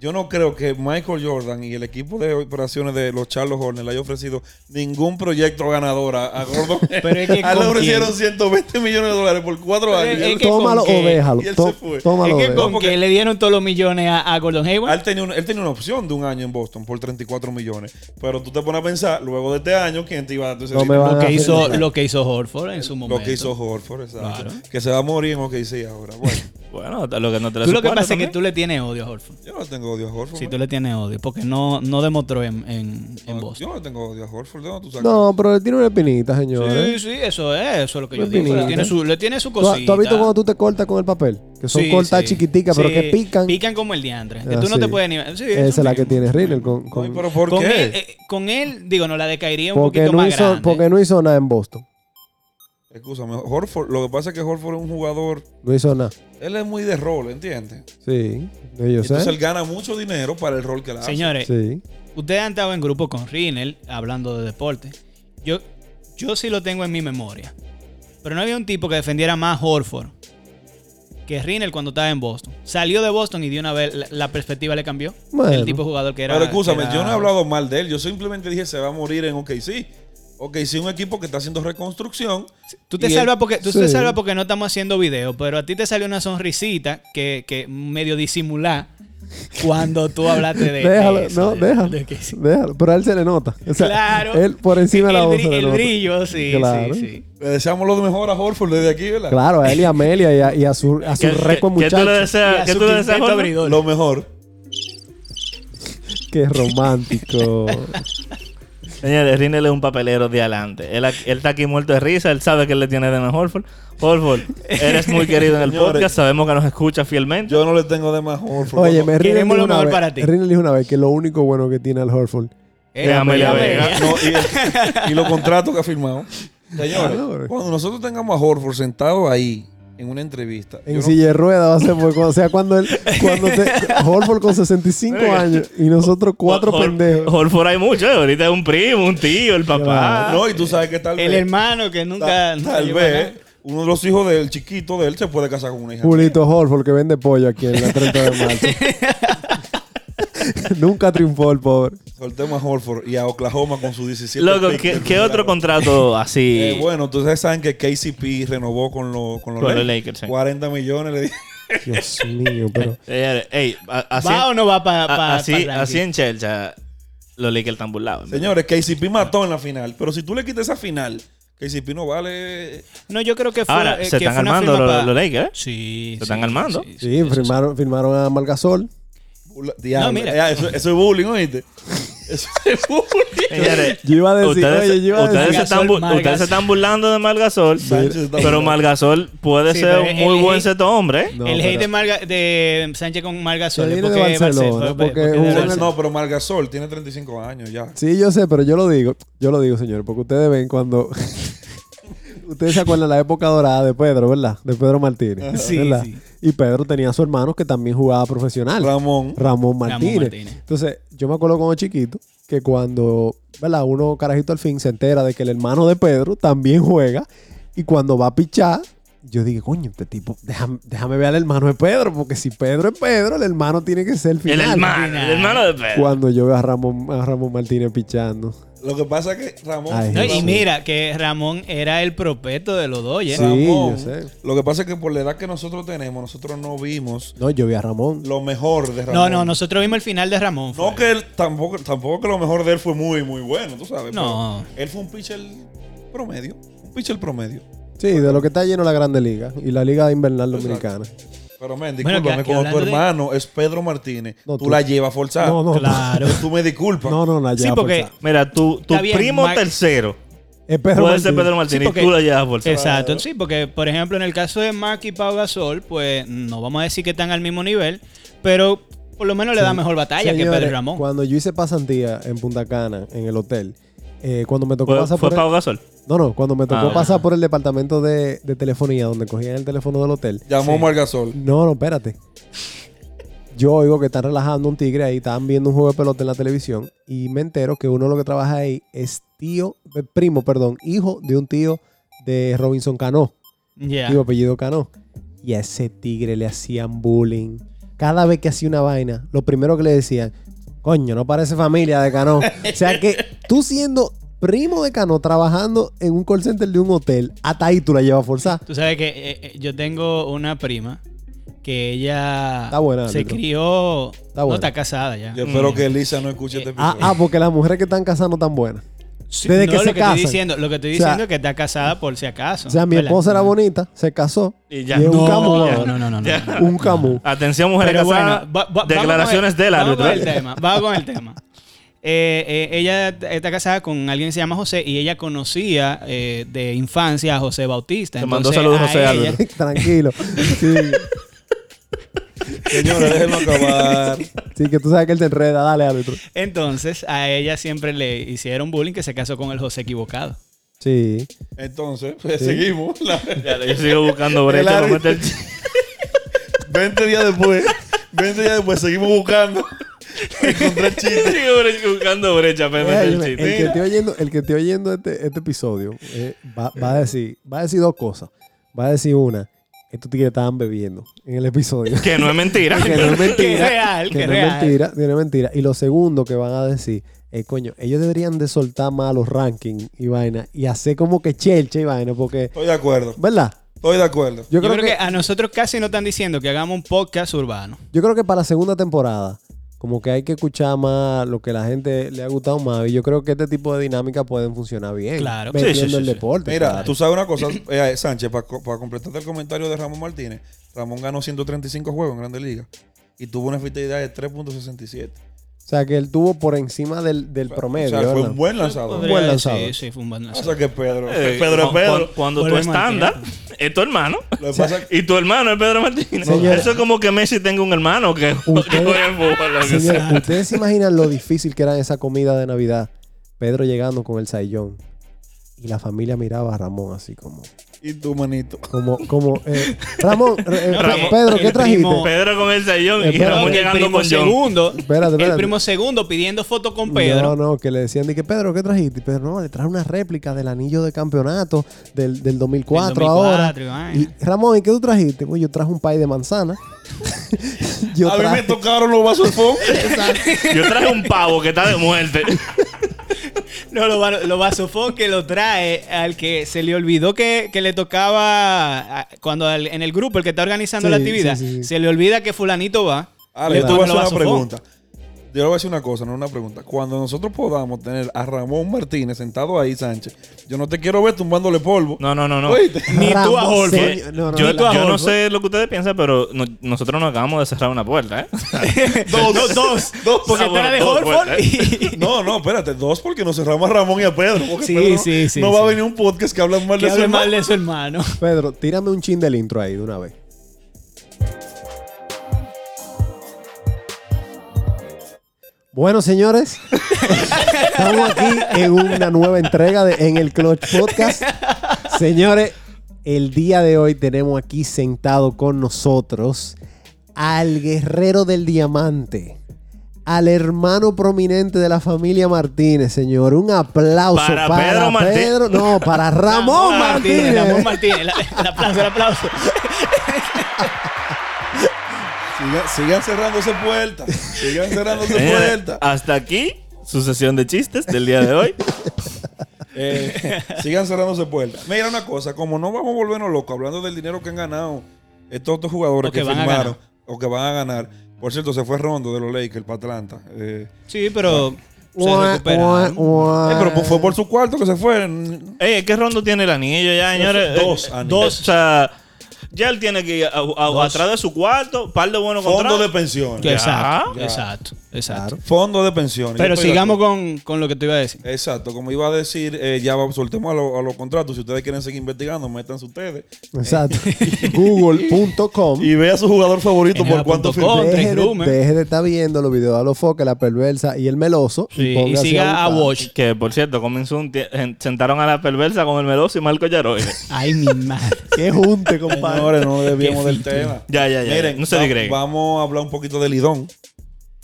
S4: Yo no creo que Michael Jordan y el equipo de operaciones de los Charles Hornets le haya ofrecido ningún proyecto ganador a, a Gordon.
S3: Pero es que
S4: a él le
S3: ¿con
S4: ofrecieron
S3: quién?
S4: 120 millones de dólares por cuatro años.
S3: es
S4: Y él-
S3: que-
S2: Tómalo
S3: ¿con
S2: o déjalo.
S4: Y él se fue.
S2: Tómalo
S3: Es
S2: o
S3: que
S2: déjalo.
S3: con que le dieron todos los millones a, a Gordon Hayward.
S4: él, tenía una, él tenía una opción de un año en Boston por 34 millones. Pero tú te pones a pensar, luego de este año, ¿quién te iba a dar
S2: No me
S4: dinero?
S2: van
S3: lo
S2: a
S3: que hizo lo que hizo Horford en su momento.
S4: Lo que hizo Horford, exacto.
S3: Claro.
S4: Que se va a morir en OKC ahora. Bueno,
S1: Bueno, lo que no te
S3: Tú lo que pasa es que tú le tienes odio a Horford.
S4: yo no le tengo odio a Horford.
S3: Sí,
S4: ¿no?
S3: tú le tienes odio. Porque no, no demostró en, en, en
S4: No,
S3: Boston.
S4: Yo no le tengo odio a Horford. ¿de dónde tú sacas?
S2: No, pero él tiene una espinita,
S3: Sí,
S2: señores.
S3: sí, eso es, eso es lo que yo digo. Le tiene su, le tiene su
S2: ¿Tú, has-
S3: cosita.
S2: tú has visto cuando tú te cortas con el papel? Que son
S3: Sí,
S2: cortas
S3: sí.
S2: chiquiticas, pero
S3: Sí,
S2: que pican.
S3: Pican como el diantre. Que
S2: Ah,
S3: tú no
S2: sí.
S3: te puedes ni... Sí,
S2: Esa es la que tiene Rinel con, con-
S4: Ay, pero ¿por
S3: Con
S4: qué?
S3: él, eh, con él, digo, no la decaería un
S2: porque,
S3: poquito
S2: no
S3: más
S2: hizo,
S3: grande.
S2: porque no hizo nada en Boston.
S4: Escúchame, Horford, lo que pasa es que Horford es un jugador,
S2: No hizo nada.
S4: él es muy de rol, ¿entiendes?
S2: Sí, sé.
S4: Entonces él gana mucho dinero para el rol que le hace.
S3: Señores,
S2: Sí.
S3: ustedes han estado en grupo con Rinel hablando de deporte. Yo, yo sí lo tengo en mi memoria. Pero no había un tipo que defendiera más Horford que Rinel cuando estaba en Boston. Salió de Boston y de una vez la, la perspectiva le cambió.
S2: Bueno.
S3: El tipo de jugador que era.
S4: Pero escúchame,
S3: era-
S4: yo no he hablado mal de él, yo simplemente dije se va a morir en OKC. OKC es un equipo que está haciendo reconstrucción.
S3: Tú te salvas porque tú
S2: Sí.
S3: te salvas porque no estamos haciendo video, pero a ti te salió una sonrisita que, que medio disimular cuando tú hablaste de
S2: Déjalo,
S3: de eso,
S2: no,
S3: de-
S2: déjalo,
S3: de que sí.
S2: déjalo. Pero a él se le nota. O sea,
S3: Claro.
S2: Él por encima de la
S3: el,
S2: voz
S3: el
S2: nota.
S3: brillo, sí,
S2: Claro.
S3: sí, sí.
S4: Le deseamos lo mejor a Horford desde aquí, ¿verdad?
S2: Claro, a él y a Amelia y a, y a su, a su
S1: ¿Qué-
S2: récord
S1: qué- qué tú le
S2: muchacho.
S1: Deseas?
S3: a
S1: ¿Qué tú le deseas.
S4: Lo mejor.
S2: Qué romántico.
S1: Señores, Rinel es un papelero de adelante. Él, él está aquí muerto de risa. Él sabe que él le tiene de mejor. Horford. Horford, eres muy querido en el
S4: Señores.
S1: podcast. Sabemos que nos escucha fielmente.
S4: Yo no le tengo de más Horford.
S2: Oye, me Rinel dijo
S3: lo mejor
S2: vez-
S3: para ti.
S2: Rinel dijo una vez que lo único bueno que tiene el Horford.
S3: Eh,
S1: Amelia
S3: Amelia
S1: Vega.
S4: No, y, y los contratos que ha firmado. Señores,
S2: Claro.
S4: cuando nosotros tengamos a Horford sentado ahí en una entrevista.
S2: En
S4: yo no-
S2: silla de ruedas va a ser porque, o sea, cuando él, cuando te, Horford con 65 años y nosotros cuatro pendejos.
S1: Horford hay mucho. ¿eh? Ahorita es un primo, un tío, el papá.
S4: No, y tú sabes que tal vez.
S3: El hermano que nunca.
S4: ta-
S3: nunca
S4: tal vez uno de los hijos del chiquito de él se puede casar con una hija.
S2: Julito Horford que vende pollo aquí en la 30 de marzo. Nunca triunfó el pobre.
S4: Soltemos a Horford y a Oklahoma con su 17
S1: Loco, ¿qué, otro contrato así?
S4: Eh, bueno, ustedes saben que KCP renovó con, los con los
S1: Con los
S4: Lakers.
S1: Lakers, sí.
S4: 40 millones le
S2: Dios mío, pero.
S1: Señores, ey, a- así,
S3: ¿Va o no va para
S1: así, así en Chelsea, los Lakers están burlados.
S4: Señores, KCP mató en la final. Pero si tú le quitas esa final, KCP no vale.
S3: No, yo creo que fue.
S1: Ahora,
S3: eh,
S1: se
S3: que
S1: están
S3: fue
S1: armando los, Lakers, ¿eh?
S3: Sí.
S1: Se están armando.
S2: Sí, firmaron, firmaron a Margasol.
S4: Diablo,
S3: mira.
S4: eso, eso es bullying, ¿oíste? Eso es bullying.
S1: Señores,
S2: Yo iba a decir,
S1: ustedes,
S2: oye, yo iba a
S1: ustedes
S2: decir.
S1: se están, bu- ustedes se están burlando de
S4: Sánchez está
S1: pero
S4: burlando.
S1: Margasol puede
S3: Sí,
S1: ser
S3: pero
S1: un
S3: el
S1: muy buen seto hombre. ¿eh?
S2: No,
S3: el
S2: pero-
S3: hate de, Marga- de Sánchez con Margasol. Es
S2: viene de
S3: porque
S2: Barcelona,
S3: Barcelona.
S4: No, pero Margasol tiene 35 años ya.
S2: Sí, yo sé, pero yo lo digo, yo lo digo, señor, porque ustedes ven cuando ustedes se acuerdan la época dorada de Pedro, ¿verdad? De Pedro Martínez,
S3: Sí,
S2: ¿verdad?
S3: sí.
S2: Y Pedro tenía a su hermano que también jugaba profesional,
S4: Ramón.
S2: Ramón Martínez.
S3: Martínez.
S2: Entonces, yo me acuerdo cuando chiquito que cuando, ¿verdad? Uno carajito al fin se entera de que el hermano de Pedro también juega y cuando va a pichar, yo dije, coño, este tipo, déjame, déjame ver al hermano de Pedro, porque si Pedro es Pedro, el hermano tiene que ser el
S1: El
S2: final.
S1: hermano, el hermano de Pedro.
S2: Cuando yo veo a Ramón, a Ramón Martínez pichando.
S4: Lo que pasa es que Ramón.
S2: Ay,
S3: No, y mira que Ramón era el propeto de los Dodgers.
S2: Sí,
S4: Ramón,
S2: yo sé.
S4: Lo que pasa es que por la edad que nosotros tenemos, nosotros no vimos
S2: No, yo vi a Ramón.
S4: lo mejor de Ramón.
S3: No, no, nosotros vimos el final de Ramón. fue.
S4: No que él tampoco, tampoco que lo mejor de él fue muy, muy bueno, tú sabes.
S3: No.
S4: Él fue un pitcher promedio. Un pitcher promedio.
S2: Sí, de lo que está lleno la Grande Liga y la Liga Invernal
S4: Exacto. Pero, men, discúlpame, cuando tu
S3: de-
S4: hermano es Pedro Martínez,
S2: No,
S4: tú,
S2: tú-
S4: la llevas forzada.
S2: No, no,
S3: Claro.
S4: Tú me disculpas.
S2: no, no, no,
S3: Sí,
S2: ya,
S3: porque-.
S1: Mira, tu, tu
S3: bien,
S1: primo
S3: Mar-
S1: tercero
S2: es Pedro
S1: puede ser. Pedro Martínez
S3: Sí, porque-
S1: y tú la llevas por
S3: Exacto, sí, porque por ejemplo en el caso de Mark y Pau Gasol, pues no vamos a decir que están al mismo nivel, pero por lo menos le da mejor batalla que Pedro Ramón.
S2: Cuando yo hice pasantía en Punta Cana, en el hotel, eh, cuando me tocó
S1: Fue,
S2: pasar
S1: fue
S2: por
S1: Pau
S2: el,
S1: Gasol.
S2: No, no, cuando me tocó
S1: Ah,
S2: pasar por el departamento de, de telefonía, donde cogían el teléfono del hotel.
S4: Llamó Margasol.
S2: No, no, espérate. Yo oigo que están relajando un tigre ahí, estaban viendo un juego de pelota en la televisión y me entero que uno de los que trabaja ahí es tío, eh, primo, perdón, hijo de un tío de Robinson Cano,
S3: Ya.
S2: tío apellido Cano. Y a ese tigre le hacían bullying. Cada vez que hacía una vaina, lo primero que le decían, coño, no parece familia de Cano. o sea que tú siendo primo de Cano trabajando en un call center de un hotel, hasta ahí tú la llevas forzada.
S3: Tú sabes que eh, eh, yo tengo una prima que ella
S2: Está buena,
S3: se crió,
S2: Está
S3: no está casada ya.
S4: Yo espero que Elisa no escuche este
S2: Ah,
S4: episodio.
S2: ah, porque las mujeres que están casadas no están buenas.
S3: Sí,
S2: desde
S3: no,
S2: que
S3: lo
S2: se
S3: que
S2: casan.
S3: estoy diciendo, lo que estoy
S2: O sea,
S3: diciendo es que está casada por si acaso.
S2: O sea, mi
S3: ¿verdad?
S2: esposa era bonita, se casó.
S1: Y ya.
S2: Y es un
S3: No,
S2: camu
S3: no, no, no, no, no.
S1: Ya.
S2: Un camu.
S1: Atención, mujeres
S3: Pero bueno,
S1: casadas.
S3: va- va-
S1: declaraciones
S3: vamos con el-
S1: del
S3: vamos con el tema. Vamos con el tema. Eh, eh, ella está casada con alguien que se llama José y ella conocía eh, de infancia a José Bautista.
S1: Te mandó saludos,
S3: a
S1: José
S3: ella-
S1: Álvaro.
S2: Tranquilo. Sí.
S4: Señores, déjenlo acabar.
S2: sí, que tú sabes que él te enreda. Dale, árbitro.
S3: Entonces, a ella siempre le hicieron bullying que se casó con el José equivocado.
S2: Sí.
S4: Entonces, pues, seguimos. La-
S1: Ya, yo sigo buscando brecha para meter.
S4: 20 días después, 20 días después, seguimos buscando. Encontré el chiste.
S1: Buscando brecha para el
S2: el,
S1: chiste.
S2: que esté oyendo, el que esté oyendo este, este episodio eh, va, va a decir, va a decir dos cosas. Va a decir una, estos tigres estaban bebiendo en el episodio.
S1: Que no es mentira.
S2: que no es mentira.
S3: Que es real,
S2: que
S3: que
S2: no
S3: es
S2: mentira, que no es mentira. Y lo segundo que van a decir, eh, coño, ellos deberían de soltar más los rankings y vaina y hacer como que chelcha y vaina, porque,
S4: Estoy de acuerdo.
S2: ¿verdad?
S4: Estoy de acuerdo.
S2: Yo
S3: Yo,
S2: creo,
S3: creo
S2: que,
S3: que, a nosotros casi nos están diciendo que hagamos un podcast urbano.
S2: yo creo que para la segunda temporada, como que hay que escuchar más lo que la gente le ha gustado más. Y yo creo que este tipo de dinámica pueden funcionar bien.
S3: Claro.
S2: Metiendo
S1: Sí, sí, sí,
S2: el deporte.
S4: Mira,
S2: claro.
S4: tú sabes una cosa, eh, Sánchez, para completarte el comentario de Ramón Martínez. Ramón ganó 135 juegos en Grandes Ligas y tuvo una efectividad de 3.67.
S2: O sea, que él tuvo por encima del, del promedio.
S4: o sea, fue un buen lanzador.
S3: Podría-
S2: buen lanzador.
S3: Sí, sí, fue un buen
S4: O
S3: lanzador.
S4: sea que Pedro,
S1: Eh,
S4: Pedro es Pedro.
S1: cu- Cuando tú
S3: Vuelve
S1: estándar, es tu hermano.
S4: Lo que pasa es que
S1: Y tu hermano es Pedro Martínez. Eso es como que Messi tenga un hermano que
S2: Usted- ¿ustedes se imaginan lo difícil que era esa comida de Navidad? Pedro llegando con el saillón. Y la familia miraba a Ramón así como...
S4: y tu manito.
S2: Como, como... eh, Ramón, eh,
S3: No,
S2: Ra-
S3: que
S2: Pedro,
S3: el
S2: ¿qué trajiste?
S3: primo-
S1: Pedro con el sayón y Ramón
S3: el
S1: llegando
S3: primo
S1: con John.
S3: segundo,
S2: Espérate,
S3: el
S2: espérate.
S3: primo segundo pidiendo foto con Pedro.
S2: No, no, que le decían de que Pedro, ¿qué trajiste? Y Pedro, no, le traje una réplica del anillo de campeonato del, del 2004,
S3: Del 2004
S2: ahora.
S3: y
S2: Ramón, ¿y qué tú trajiste? Pues yo traje un pay de manzana. yo
S4: a mí me
S2: traje...
S4: tocaron los vasos de.
S1: Yo traje un pavo que está de muerte.
S3: No, lo, va- lo vasofón que lo trae al que se le olvidó que, que le tocaba cuando al- en el grupo, el que está organizando
S2: Sí,
S3: la actividad,
S2: sí, sí, sí.
S3: se le olvida que fulanito va.
S4: Ale, yo te voy a hacer una pregunta. Yo le voy a decir una cosa, no una pregunta. Cuando nosotros podamos tener a Ramón Martínez sentado ahí, Sánchez, yo no te quiero ver tumbándole polvo.
S1: No, no, no, no.
S4: Oíste.
S3: Ni tú a Holford.
S2: no, no,
S1: yo
S2: no,
S3: tú a
S1: yo no
S3: Holford.
S1: sé lo que ustedes piensan, pero no- nosotros nos acabamos de cerrar una puerta, ¿eh?
S3: dos, dos, dos.
S4: Dos.
S3: Porque
S1: Ah,
S3: de
S1: pues,
S3: y...
S4: No, no, espérate, dos porque nos cerramos a Ramón y a Pedro. porque
S3: Sí,
S4: Pedro
S3: sí, sí,
S4: No va a venir un podcast que hablan mal
S3: que
S4: de su
S3: hable
S4: hermano.
S3: mal de su hermano.
S2: Pedro, tírame un chin del intro ahí de una vez. Bueno, señores, estamos aquí en una nueva entrega de En el Clutch Podcast. Señores, el día de hoy tenemos aquí sentado con nosotros al guerrero del diamante, al hermano prominente de la familia Martínez, señor. Un aplauso
S1: Para
S2: para,
S1: Pedro Martí-
S2: Pedro, no, para Ramón, Martínez.
S3: Ramón Martínez. El aplauso, el aplauso.
S4: Sigan, sigan cerrándose puertas. Sigan cerrándose puertas.
S1: hasta aquí su sesión de chistes del día de hoy.
S4: Eh, sigan cerrándose puertas. Mira una cosa, como no vamos a volvernos locos hablando del dinero que han ganado estos otros jugadores
S3: O que
S4: firmaron o que van a ganar. Por cierto, se fue Rondo de los Lakers para Atlanta. Eh,
S3: Sí, pero se
S2: ua.
S4: eh, pero fue por su cuarto que se fue.
S1: Ey, ¿qué Rondo tiene el anillo ya, señores?
S4: Dos
S1: Eh,
S4: anillos.
S1: Dos, o sea, ya él tiene que ir a- a- atrás de su cuarto, par de buenos
S4: Fondo
S1: contratos.
S4: de pensiones.
S1: Ya.
S3: Exacto,
S4: Ya.
S3: exacto, exacto.
S4: Fondo de pensiones.
S3: Pero
S4: de
S3: sigamos con, con lo que te iba a decir.
S4: Exacto, como iba a decir, eh, ya vamos, soltemos a, lo- a los contratos. Si ustedes quieren seguir investigando, métanse ustedes.
S2: Exacto. Google.com.
S4: Y vea a su jugador favorito por cuánto firmó.
S2: Deje de, deje de estar viendo los videos de los foques, la perversa y el meloso.
S3: Sí, y siga a. Watch.
S1: Que, por cierto, comenzó un sentaron a la perversa con el meloso y Marco Yaroide.
S3: Ay, mi madre.
S2: Qué junte, compadre.
S4: Señores, no
S3: Qué
S4: del tema.
S1: Ya, ya, ya.
S4: Miren,
S1: no se
S4: va- vamos a hablar un poquito del Lidón.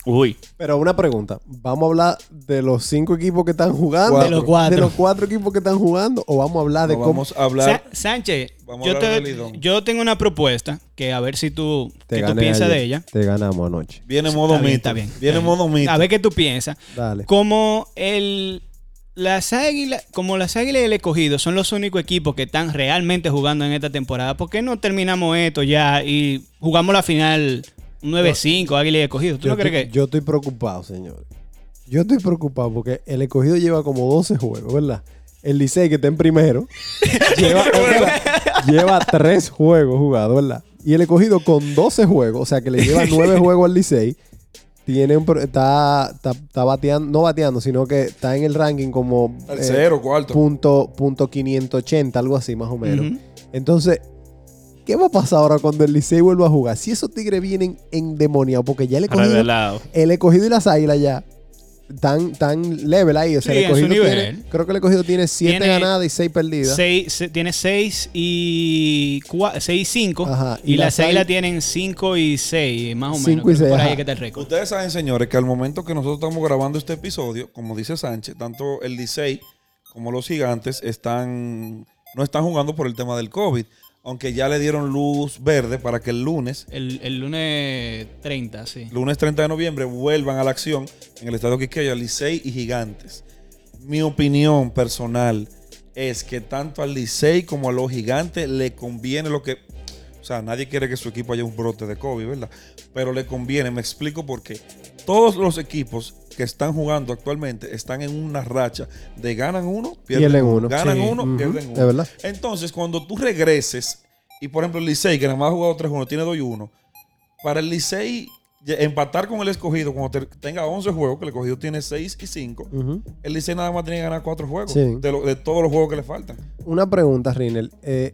S1: Uy.
S2: Pero una pregunta. ¿Vamos a hablar de los cinco equipos que están jugando?
S4: Cuatro.
S3: De los cuatro.
S2: ¿De los cuatro equipos que están jugando? ¿O vamos a hablar de
S4: No,
S2: cómo
S4: vamos a hablar.
S3: Sa- Sánchez,
S4: Vamos a
S3: yo,
S4: hablar
S3: te-
S4: del Lidón.
S3: yo tengo una propuesta que a ver si tú,
S2: te
S3: qué tú piensas
S2: ayer?
S3: de ella.
S2: Te ganamos anoche.
S4: Viene modo
S3: Está bien,
S4: mito.
S3: está bien.
S4: Viene
S3: está
S4: modo
S3: bien.
S4: mito.
S3: A ver qué tú piensas.
S2: Dale.
S3: Como el las águilas, como las águilas y el escogido son los únicos equipos que están realmente jugando en esta temporada, ¿por qué no terminamos esto ya y jugamos la final 9-5, águila y escogido? ¿Tú
S2: Yo
S3: no crees
S2: estoy,
S3: que?
S2: yo estoy preocupado, señores. Yo estoy preocupado porque el escogido lleva como 12 juegos, ¿verdad? El Licey, que está en primero, lleva, lleva 3 juegos jugados, ¿verdad? Y el escogido con 12 juegos, o sea que le lleva 9 juegos al Licey, tiene un, está, está, está bateando, no bateando, sino que está en el ranking como eh,
S4: Tercero, cuarto.
S2: punto, punto 580, algo así más o menos.
S3: Ujú.
S2: Entonces, ¿qué va a pasar ahora cuando el Licey vuelva a jugar? Si esos tigres vienen endemoniados, porque ya el escogido,
S1: Revelado.
S2: el escogido y las águilas ya tan, tan level ahí. O sea,
S3: Sí,
S2: el
S3: en su
S2: escogido tiene,
S3: nivel.
S2: creo que el escogido tiene 7
S3: Tiene
S2: ganadas y 6 perdidas.
S3: Seis- se- tiene 6 y 5
S2: Ajá,
S3: y,
S2: y
S3: las
S2: las
S3: águilas
S2: águilas-
S3: tienen 5 y 6, más o menos.
S2: Y seis,
S3: por ahí que está el récord.
S4: Ustedes saben, señores, que al momento que nosotros estamos grabando este episodio, como dice Sánchez, tanto el Licey como los gigantes están no están jugando por el tema del COVID. Aunque ya le dieron luz verde para que el lunes,
S3: El, el lunes 30, sí.
S4: lunes 30 de noviembre, vuelvan a la acción en el estadio Quiqueya, Licey y Gigantes. Mi opinión personal es que tanto al Licey como a los Gigantes le conviene lo que. O sea, nadie quiere que su equipo haya un brote de COVID, ¿verdad? Pero le conviene, me explico por qué. Todos los equipos que están jugando actualmente están en una racha de ganan uno, pierden,
S2: Pierden
S4: uno.
S2: uno.
S4: Ganan
S3: Sí.
S4: uno, pierden uno.
S2: verdad.
S4: Entonces, cuando tú regreses, y por ejemplo el Licey, que nada más ha jugado 3-1, tiene 2 y 1, para el Licey empatar con el escogido cuando te- tenga 11 juegos, que el escogido tiene 6 y 5,
S2: Ujú.
S4: el Licey nada más tiene que ganar 4 juegos
S2: Sí.
S4: de, lo- de todos los juegos que le faltan.
S2: Una pregunta, Rinel. Eh,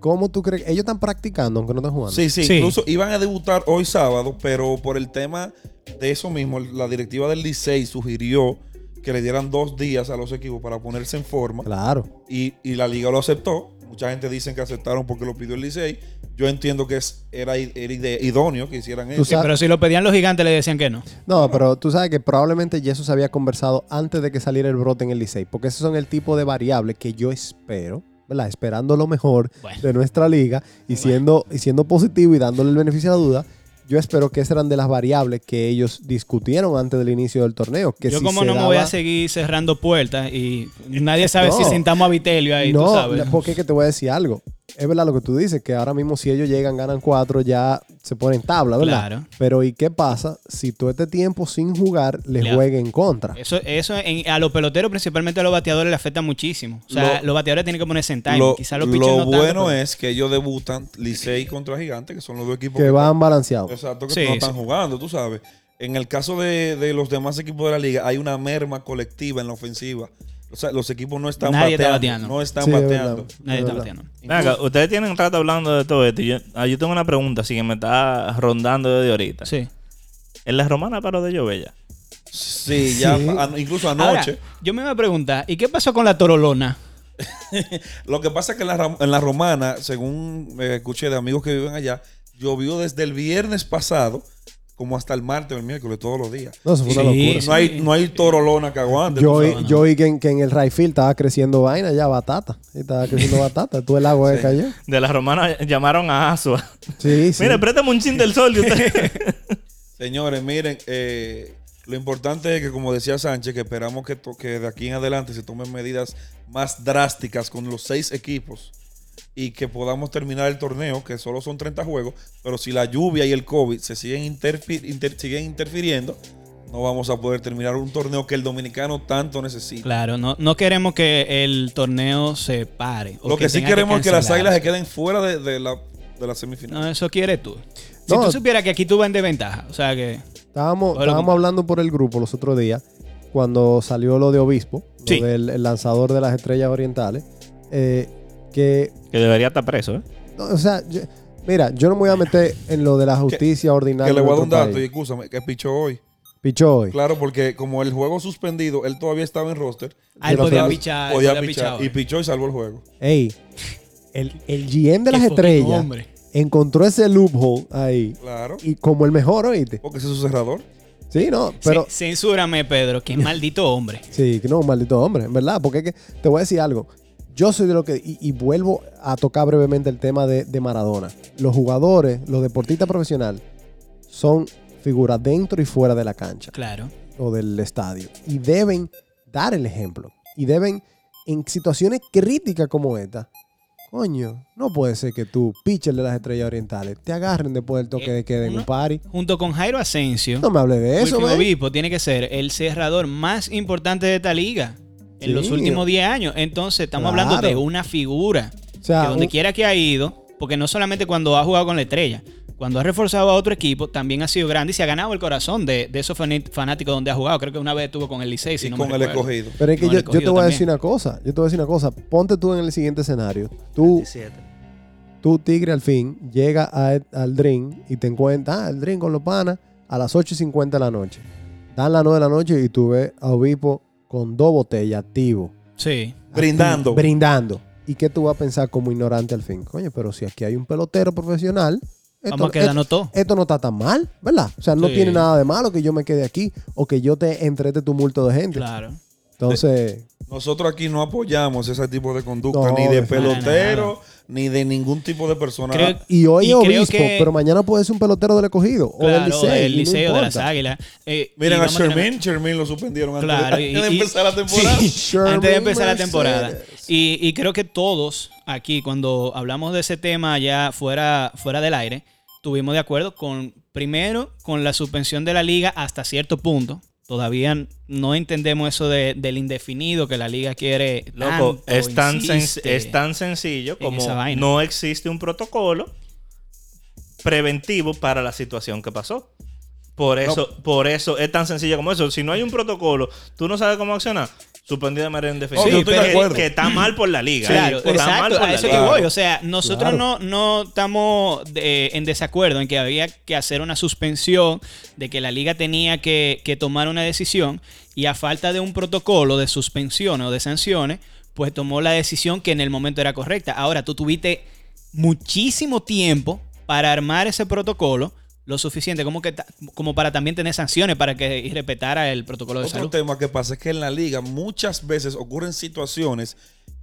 S2: ¿Cómo tú crees? Ellos están practicando, aunque no están jugando.
S4: Sí, sí,
S3: Sí.
S4: incluso iban a debutar hoy sábado, pero por el tema de eso mismo, la directiva del Licey sugirió que le dieran dos días a los equipos para ponerse en forma.
S2: Claro.
S4: y, y la liga lo aceptó. Mucha gente dice que aceptaron porque lo pidió el Licey. Yo entiendo que es, era, idóneo que hicieran eso.
S3: Pero si lo pedían los gigantes, le decían que no.
S2: No, pero tú sabes que probablemente ya eso se había conversado antes de que saliera el brote en el Licey, porque esos son el tipo de variables que yo espero, ¿verdad? Esperando lo mejor
S3: Bueno.
S2: de nuestra liga y siendo, y siendo positivo y dándole el beneficio a la duda, yo espero que esas eran de las variables que ellos discutieron antes del inicio del torneo. Que
S3: Yo
S2: si
S3: como no me voy a seguir cerrando puertas y nadie sabe
S2: No.
S3: si sentamos a Vitelio ahí,
S2: no,
S3: tú sabes.
S2: porque es que te voy a decir algo. Es verdad lo que tú dices, que ahora mismo si ellos llegan, ganan cuatro, ya se ponen tabla, ¿verdad?
S3: Claro.
S2: Pero ¿y qué pasa si todo este tiempo sin jugar les
S3: Le-
S2: juegue en contra?
S3: Eso, eso en- a los peloteros, principalmente a los bateadores, le afecta muchísimo. O sea,
S4: Lo-
S3: los bateadores tienen que ponerse en time.
S4: Lo,
S3: Quizás los
S4: lo
S3: no tanto,
S4: bueno
S3: pero-
S4: es que ellos debutan Licey contra Gigante, que son los dos equipos
S2: Que van balanceados.
S4: Exacto, que
S3: Sí,
S4: no están
S3: sí.
S4: jugando, tú sabes. En el caso de, de los demás equipos de la liga, hay una merma colectiva en la ofensiva. O sea, los equipos no están
S3: Nadie está
S4: bateando.
S3: bateando.
S4: No están
S2: Sí,
S4: bateando.
S3: Nadie
S2: Es
S3: está
S2: verdad.
S3: bateando.
S1: Ven acá, ustedes tienen rato hablando de todo esto. Yo, ah, yo tengo una pregunta, así que me está rondando desde ahorita.
S3: Sí.
S1: ¿En la romana paró de llover ya?
S4: Sí, ya,
S2: Sí.
S4: an- incluso
S3: Ahora,
S4: anoche.
S3: yo me iba a preguntar, ¿y qué pasó con la torolona?
S4: Lo que pasa es que en la, en la romana, según me escuché de amigos que viven allá, llovió desde el viernes pasado como hasta el martes o el miércoles, todos los días.
S2: No, eso fue una
S3: Sí,
S2: locura.
S4: No hay, no hay torolona que aguante.
S2: Yo,
S4: sabes.
S2: yo oí que en, que en el right field estaba creciendo vaina ya, batata. Sí, Estaba creciendo batata. Tú el agua
S4: Sí.
S2: cayó.
S1: De la romana llamaron a Asua.
S2: Sí, sí.
S1: Mire, préstame un chin del sol de usted.
S4: Señores, miren, eh, lo importante es que, como decía Sánchez, que esperamos que, que de aquí en adelante se tomen medidas más drásticas con los seis equipos y que podamos terminar el torneo, que solo son 30 juegos, pero si la lluvia y el COVID se siguen, interfi- inter- siguen interfiriendo, no vamos a poder terminar un torneo que el dominicano tanto necesita.
S3: Claro, no, no queremos que el torneo se pare. o
S4: Lo que, sí queremos es que las águilas se queden fuera de, de la, de la semifinal.
S3: No, eso quieres tú. Si
S2: No.
S3: tú supieras que aquí tú vas en desventaja, o sea que...
S2: Estábamos,
S3: lo
S2: estábamos
S3: que-
S2: hablando por el grupo los otros días, cuando salió lo de Obispo, lo
S3: Sí.
S2: del el lanzador de las estrellas orientales, eh, que,
S1: que debería estar preso, ¿eh?
S2: no, o sea, yo- mira, yo no me voy a meter en lo de la justicia ordinaria.
S4: Que le voy a dar un dato y escúchame, que pichó hoy.
S2: Pichó hoy.
S4: Claro, porque como el juego suspendido, él todavía estaba en roster.
S3: Ah, él podía pichar. él
S4: podía
S3: podía
S4: pichar
S3: pichar
S4: y pichó y salvó el juego.
S2: Ey, el, el GM de las estrellas
S3: hombre.
S2: encontró ese loophole ahí
S4: Claro,
S2: y como el mejor, oíste.
S4: porque ese es su cerrador.
S2: Sí, no, pero
S3: censúrame, Pedro, qué maldito hombre.
S2: Sí, que no, un maldito hombre, en verdad. Porque es que te voy a decir algo. Yo soy de lo que. Y, y vuelvo a tocar brevemente el tema de, de Maradona. Los jugadores, los deportistas profesionales, son figuras dentro y fuera de la cancha
S3: Claro.
S2: o del estadio. Y deben dar el ejemplo. Y deben, en situaciones críticas como esta, coño, no puede ser que tú, pitcher de las estrellas orientales, te agarren después del toque
S3: Eh,
S2: de queda en un party.
S3: Junto con Jairo Asensio,
S2: No me hable de eso.
S3: Obispo tiene que ser el cerrador más importante de esta liga en
S2: Sí.
S3: los últimos 10 años. Entonces, estamos hablando de una figura
S2: O sea,
S3: que donde
S2: un-
S3: quiera que ha ido, porque no solamente cuando ha jugado con la estrella, cuando ha reforzado a otro equipo, también ha sido grande y se ha ganado el corazón de, de esos fanáticos donde ha jugado. Creo que una vez estuvo con el Licey, si
S4: y
S3: no
S4: con
S3: me
S4: el
S3: recuerdo.
S4: escogido.
S2: Pero es que yo, te voy a decir una cosa. Yo te voy a decir una cosa. Ponte tú en el siguiente escenario. Tú, tú Tigre, al fin, llega a- al Dream y te encuentras, ah, el Dream con los panas a las 8 y 50 de la noche. Dan las 9 de la noche y tú ves a Obispo con dos botellas activo.
S3: Sí.
S4: Brindando.
S2: Brindando. ¿Y qué tú vas a pensar como ignorante al fin? Coño, pero si aquí hay un pelotero profesional, esto,
S3: Vamos a quedarnos todos.
S2: esto no está tan mal, ¿verdad? O sea, no
S3: Sí.
S2: tiene nada de malo que yo me quede aquí o que yo te entre este tumulto de gente.
S3: Claro.
S2: Entonces,
S4: Nosotros aquí no apoyamos ese tipo de conducta,
S2: No,
S4: ni de pelotero, ni de ningún tipo de persona.
S3: Creo-
S2: Y hoy
S3: Y
S2: es obispo,
S3: que-
S2: pero mañana puede ser un pelotero del escogido o del liceo.
S3: del liceo, de las águilas. Eh,
S4: Miren a
S3: vamos tener-
S4: Sherman, Sherman lo suspendieron antes,
S3: Claro,
S4: de,
S3: y-
S4: antes de
S3: y-
S4: empezar la temporada.
S3: Sí,
S2: Sherman
S3: antes de empezar la temporada. Y, y creo que todos aquí, cuando hablamos de ese tema ya fuera, fuera del aire, estuvimos de acuerdo con, primero, con la suspensión de la liga hasta cierto punto. Todavía no entendemos eso de- del indefinido que la liga quiere.
S1: Loco,
S3: tanto,
S1: es tan, es tan sencillo
S3: en
S1: como no existe un protocolo preventivo para la situación que pasó. Por eso, por eso es tan sencillo como eso. Si no hay un protocolo, tú no sabes cómo accionar. Suspendido de manera indefinida.
S4: Sí, estoy de
S1: que, está mal por la liga.
S3: Claro,
S1: Está mal
S3: exacto,
S1: por
S3: a
S1: la
S3: eso
S1: liga.
S3: que voy. O sea, nosotros no, no estamos de- en desacuerdo en que había que hacer una suspensión, de que la liga tenía que, que tomar una decisión y a falta de un protocolo de suspensión o de sanciones, pues tomó la decisión que en el momento era correcta. Ahora, tú tuviste muchísimo tiempo para armar ese protocolo, lo suficiente como, que como para también tener sanciones para que respetara el protocolo de
S4: Otro
S3: salud.
S4: tema que pasa es que en la liga muchas veces ocurren situaciones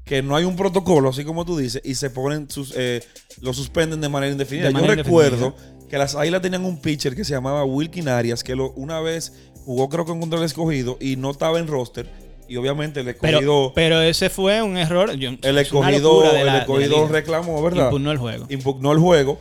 S4: que no hay un protocolo, así como tú dices, y se ponen sus, eh, lo suspenden de manera indefinida.
S3: De manera
S4: Yo recuerdo que las Águilas tenían un pitcher que se llamaba Wilkin Arias, que lo, una vez jugó creo que contra el escogido y no estaba en roster Y obviamente el escogido,
S3: pero ese fue un error. yo-
S4: el escogido, el
S3: la-
S4: escogido reclamó, ¿verdad?
S3: Impugnó el juego.
S4: Impugnó el juego.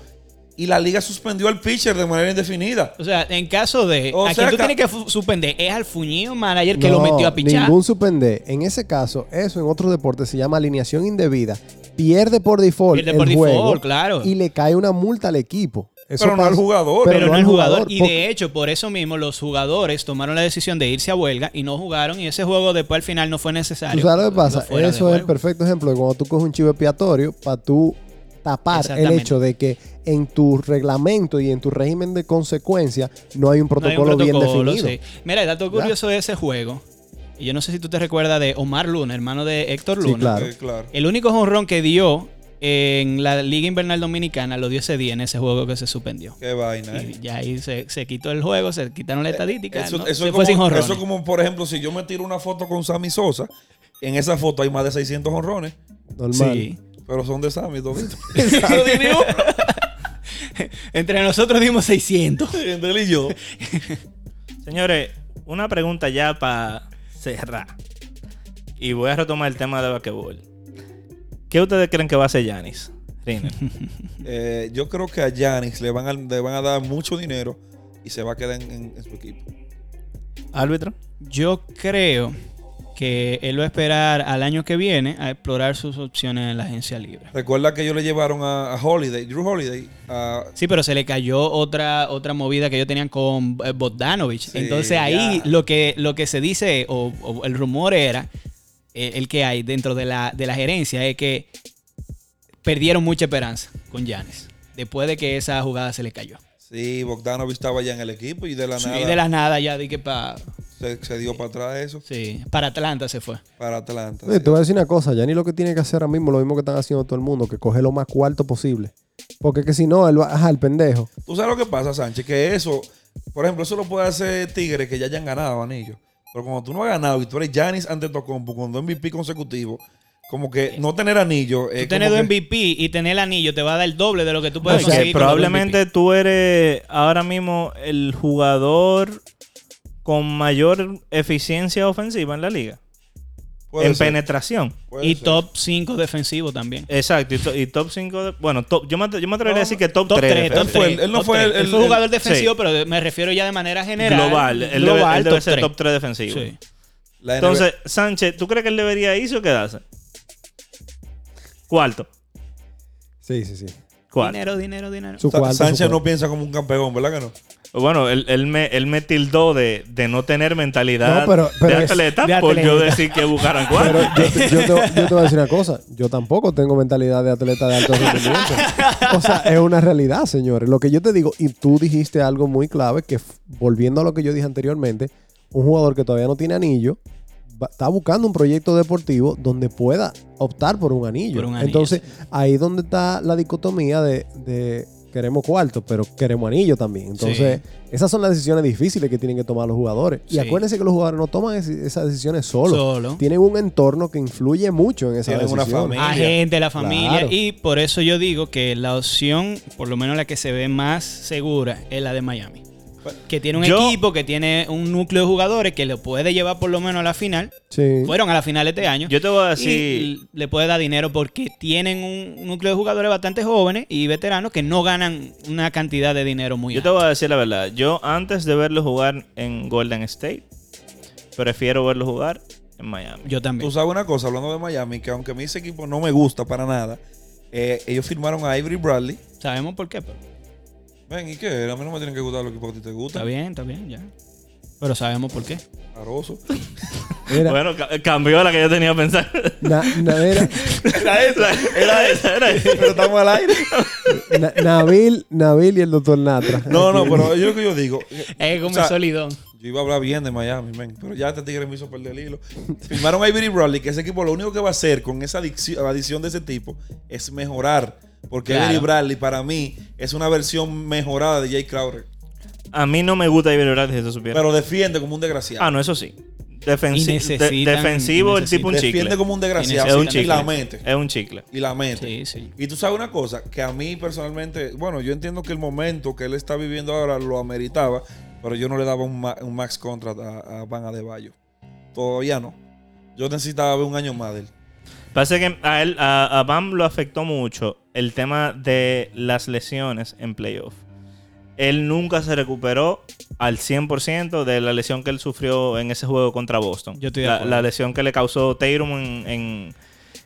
S4: Y la liga suspendió al pitcher de manera indefinida.
S3: O sea, en caso de.
S4: O
S3: a
S4: sea
S3: quien tú tienes que suspender es al fuñido manager que lo metió a pichar.
S2: Ningún suspender. En ese caso, eso en otros deportes se llama alineación indebida. Pierde por default
S3: Pierde
S2: el
S3: por
S2: juego
S3: default, claro.
S2: y le cae una multa al equipo. Eso
S4: Pero no al jugador.
S3: pero, no el jugador. Y
S2: porque-
S3: de hecho, por eso mismo, los jugadores tomaron la decisión de irse a huelga y no jugaron. Y ese juego después al final no fue necesario.
S2: ¿Tú sabes lo que pasa? Eso es el perfecto ejemplo de cuando tú coges un chivo expiatorio para tú tapar el hecho de que en tu reglamento y en tu régimen de consecuencia no hay un
S3: No hay un
S2: protocolo, bien
S3: protocolo,
S2: definido.
S3: sí. Mira, el dato curioso de ese juego. Y yo no sé si tú te recuerdas de Omar Luna, hermano de Héctor
S2: Sí,
S3: Luna.
S2: claro.
S4: Eh, claro.
S3: El único jonrón que dio en la Liga Invernal Dominicana lo dio ese día en ese juego que se suspendió.
S4: Qué vaina, ¿eh?
S3: Y ya ahí se, se quitó el juego, se quitaron la estadística.
S4: Eso,
S3: ¿no?
S4: eso
S3: se
S4: es
S3: fue sin
S4: como,
S3: jonrones.
S4: eso es como, por ejemplo, si yo me tiro una foto con Sammy Sosa, en esa foto hay más de 600 honrones,
S2: Normal.
S3: Sí.
S4: Pero son de Sammy toditos.
S3: Entre nosotros dimos 600.
S4: Entre él y yo.
S1: Señores, una pregunta ya para cerrar. Y voy a retomar el tema de basquetbol. ¿Qué ustedes creen que va a hacer Yanis?
S4: Eh, yo creo que a Giannis le van a, le van a dar mucho dinero y se va a quedar en, en- en su equipo.
S1: ¿Árbitro?
S3: Yo creo que él va a esperar al año que viene a explorar sus opciones en la agencia libre.
S4: Recuerda que ellos le llevaron a, a Holiday, Drew Holiday, a,
S3: Sí, pero se le cayó otra, otra movida que ellos tenían con eh, Bogdanovich.
S4: Sí,
S3: Entonces ahí
S4: ya.
S3: lo que, lo que se dice, o, o el rumor era, eh, el que hay dentro de la, de la gerencia, es que perdieron mucha esperanza con Giannis. Después de que esa jugada se le cayó.
S4: Sí, Bogdanovich estaba ya en el equipo y de la
S3: Sí,
S4: nada
S3: de la nada ya di que para
S4: se, se dio para atrás eso,
S3: sí, para Atlanta se fue.
S4: para Atlanta.
S2: Oye,
S4: sí.
S2: te voy a decir una cosa, ya ni lo que tiene que hacer ahora mismo, lo mismo que están haciendo todo el mundo, que coge lo más cuarto posible. Porque que si no, él va, ajá, el pendejo.
S4: Tú sabes lo que pasa, Sánchez, que eso, por ejemplo, eso lo puede hacer Tigres que ya hayan ganado anillos. Pero cuando tú no has ganado y tú eres Giannis ante Tocompo con dos MVP consecutivos, como que no tener anillo.
S3: Tú tener dos
S4: que-
S3: MVP y tener el anillo te va a dar el doble de lo que tú puedes
S1: Porque
S3: conseguir.
S1: probablemente tú eres ahora mismo el jugador con mayor eficiencia ofensiva en la liga.
S4: puede
S1: en
S4: ser,
S1: penetración.
S4: puede
S3: Y
S4: ser.
S3: top 5 defensivo también.
S1: Exacto. Y, to- y top 5. bueno, top, yo, me, yo me atrevería
S4: No,
S1: a decir que top,
S3: Top
S1: 3.
S3: 3,
S4: Él
S3: top 3.
S4: no fue el-
S3: jugador defensivo,
S1: sí.
S3: pero me refiero ya de manera general.
S1: global. Él, debe,
S3: global,
S1: él debe
S3: top
S1: ser
S3: tres.
S1: top 3 defensivo.
S3: Sí.
S1: Entonces, Sánchez, ¿tú crees que él debería irse o quedarse? Cuarto.
S2: Sí, sí, sí.
S1: Cuarto.
S3: Dinero, dinero, dinero.
S2: Su su
S4: Sánchez
S2: cuarto.
S4: no piensa como un campeón, ¿verdad que no?
S1: Bueno, él, él me, él me tildó de, de no tener mentalidad
S2: No, pero- pero
S1: de
S2: es-
S1: atleta por yo decir que buscaran cuarto.
S2: Pero yo, te- yo te, yo te voy a decir una cosa. Yo tampoco tengo mentalidad de atleta de alto rendimiento. O sea, es una realidad, señores. Lo que yo te digo, y tú dijiste algo muy clave, que volviendo a lo que yo dije anteriormente, un jugador que todavía no tiene anillo, va- está buscando un proyecto deportivo donde pueda optar por un anillo.
S3: Por un anillo,
S2: Entonces, ahí donde está la dicotomía de, de queremos cuarto, pero queremos anillo también. Entonces, esas son las decisiones difíciles que tienen que tomar los jugadores. Y acuérdense que los jugadores no toman esas decisiones solos
S3: Solo.
S2: tienen un entorno que influye mucho en esa
S4: Tienen una
S2: decisión.
S4: familia.
S3: A gente, la familia.
S2: Claro.
S3: Y por eso yo digo que la opción, por lo menos la que se ve más segura, es la de Miami. Que tiene un
S1: Yo-
S3: equipo, que tiene un núcleo de jugadores que lo puede llevar por lo menos a la final.
S2: Sí.
S3: Fueron a la final este año.
S1: Yo te voy a decir.
S3: Y le puede dar dinero porque tienen un núcleo de jugadores bastante jóvenes y veteranos que no ganan una cantidad de dinero muy
S1: Yo te voy a decir la verdad. Yo antes de verlo jugar en Golden State, prefiero verlo jugar en Miami.
S3: Yo también.
S4: Tú sabes una cosa, hablando de Miami, que aunque a mí ese equipo no me gusta para nada, eh, ellos firmaron a Avery Bradley.
S3: Sabemos por qué, pero
S4: Ven, ¿y qué? A mí no me tienen que gustar los equipos que a ti te
S3: está
S4: gustan.
S3: bien, está bien, ya. Pero sabemos por qué.
S4: Aroso.
S2: Mira,
S1: Bueno, ca- cambió la que yo tenía pensado.
S2: Na-
S1: era esa, era esa, era esa.
S4: Pero estamos al aire.
S2: Na- Nabil, Nabil y el doctor Natra.
S4: No, no, pero yo lo que yo digo.
S3: Es como
S4: o sea,
S3: el solidón.
S4: Yo iba a hablar bien de Miami, men, pero ya este tigre me hizo perder el hilo. Firmaron a Avery Bradley, que ese equipo lo único que va a hacer con esa adicción- adición de ese tipo es mejorar. Porque
S3: Claro.
S4: Avery Bradley para mí es una versión mejorada de Jay Crowder.
S1: A mí no me gusta David Bradley, si tú supieras.
S4: Pero defiende como un desgraciado.
S1: ah, no, eso sí. Defensi-
S3: Y
S1: de- defensivo, el
S3: y
S1: tipo un
S4: defiende
S1: chicle.
S4: como un
S3: Y
S4: desgraciado.
S1: Es un
S4: y
S1: chicle.
S4: la mente.
S1: Es un chicle.
S4: Y la mente.
S3: Sí, sí.
S4: Y tú sabes una cosa, que a mí personalmente, bueno, yo entiendo que el momento que él está viviendo ahora lo ameritaba, pero yo no le daba un, ma- un max contract a, a Van Adebayo. Todavía no. Yo necesitaba ver un año más de él.
S1: Parece que a él, a, a Bam lo afectó mucho el tema de las lesiones en playoff. Él nunca se recuperó al 100% de la lesión que él sufrió en ese juego contra Boston.
S3: Yo estoy de
S1: la, la lesión que le causó Tatum en, en,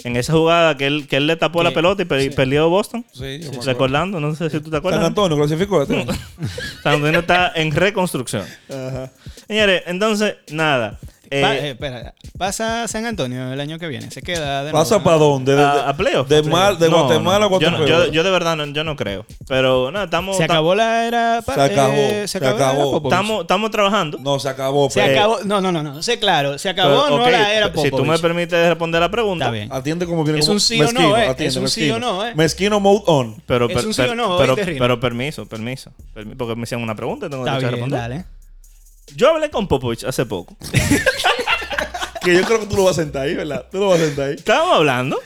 S1: en esa jugada que él, que él le tapó la
S3: Que-
S1: pelota y per-
S3: sí.
S1: perdió Boston.
S4: Sí, acuerdo.
S1: Recordando, no sé si tú te
S4: San
S1: acuerdas.
S4: Antonio clasificó.
S1: San Antonio está en reconstrucción.
S4: Ajá.
S1: Señores, entonces, nada. Eh,
S3: Pa- eh, espera, pasa San Antonio el año que viene. Se queda de
S4: ¿Pasa
S3: nuevo,
S4: para
S3: ¿no?
S4: dónde? De,
S1: a, a playoff.
S4: de mal- de
S1: No,
S4: Guatemala a
S1: no. Yo, no-
S4: Guatemala.
S1: yo, yo de verdad no, yo no creo. Pero nada, estamos.
S3: Se
S1: ta-
S3: acabó la era.
S4: Se acabó,
S3: eh,
S4: se acabó.
S3: Popovich.
S1: Estamos, estamos trabajando.
S4: No, se acabó.
S3: Se
S4: pero-
S3: acabó. No, no, no, no. Sé claro. Se acabó
S1: Pero,
S3: no la era
S1: Si tú me
S3: Popovich.
S1: permites responder la pregunta.
S3: Está bien.
S4: Atiende como viene
S3: Es
S4: como
S3: un sí o no, eh. Es un sí o no, eh.
S4: Mezquino mode on.
S1: Pero,
S3: Es
S1: per-
S3: un sí o no,
S1: pero, pero permiso, permiso, permi- Porque me hicieron una pregunta y tengo
S3: bien,
S1: responder.
S3: dale.
S1: Yo hablé con Popovich hace poco.
S4: Que yo creo que tú lo vas a sentar ahí, ¿verdad? Tú lo vas a sentar ahí.
S1: Estábamos hablando.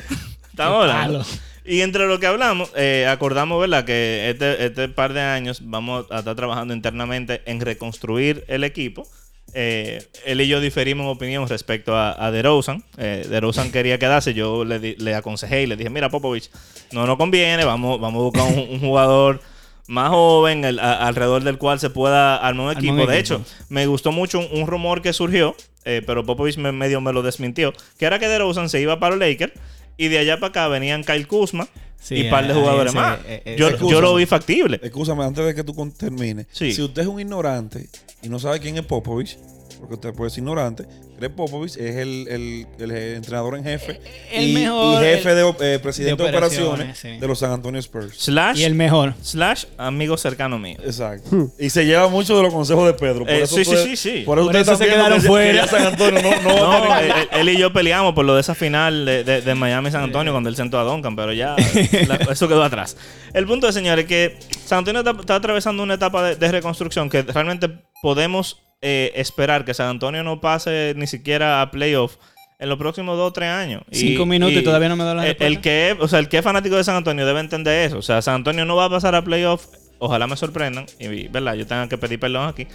S1: Estábamos hablando. Y entre lo que hablamos, eh, acordamos, ¿verdad? Que este, este par de años vamos a estar trabajando internamente en reconstruir el equipo. Eh, él y yo diferimos en opinión respecto a, a DeRozan. Eh, DeRozan quería quedarse. Yo le, le aconsejé y le dije, mira, Popovich, no nos conviene. Vamos, vamos a buscar un, un jugador más joven el- a- alrededor del cual se pueda armar un
S3: Armar
S1: equipo.
S3: un
S1: De
S3: equipo.
S1: hecho, me gustó mucho un, un rumor que surgió, eh, pero Popovich me, medio me lo desmintió, que era que DeRozan se iba para los Lakers y de allá para acá venían Kyle Kuzma
S3: Sí,
S1: y par de
S3: eh,
S1: jugadores más.
S3: eh, eh,
S1: yo, yo lo vi factible.
S4: Escúchame, antes de que tú termines.
S1: Sí.
S4: Si usted es un ignorante y no sabe quién es Popovich, porque usted puede ser ignorante, Greg Popovich es el, el- el entrenador en jefe
S3: El
S4: y,
S3: mejor,
S4: y jefe
S3: el-
S4: de, eh, presidente de
S3: de
S4: operaciones,
S3: operaciones, sí.
S4: de los San Antonio Spurs.
S1: Slash,
S3: Y el mejor.
S1: slash amigo cercano mío.
S4: Exacto. Y se lleva mucho de los consejos de Pedro. Por
S1: Eh,
S4: eso
S1: sí, sí, sí, sí.
S4: Por eso,
S3: Por
S4: ustedes
S3: eso se quedaron
S4: que-
S3: fuera.
S4: San Antonio no, no
S1: él, él y yo peleamos por lo de esa final de, de- de Miami San Antonio cuando él sentó a Duncan, pero ya la- eso quedó atrás. El punto es, señores, que San Antonio está, está atravesando una etapa de, de reconstrucción que realmente podemos eh, esperar que San Antonio no pase ni siquiera a playoff en los próximos dos o tres años.
S3: Cinco minutos y todavía no me da la
S1: el,
S3: respuesta.
S1: el que es, o sea, el que es fanático de San Antonio debe entender eso. O sea, San Antonio no va a pasar a playoff. Ojalá me sorprendan. Y, ¿verdad? Yo tenga que pedir perdón aquí.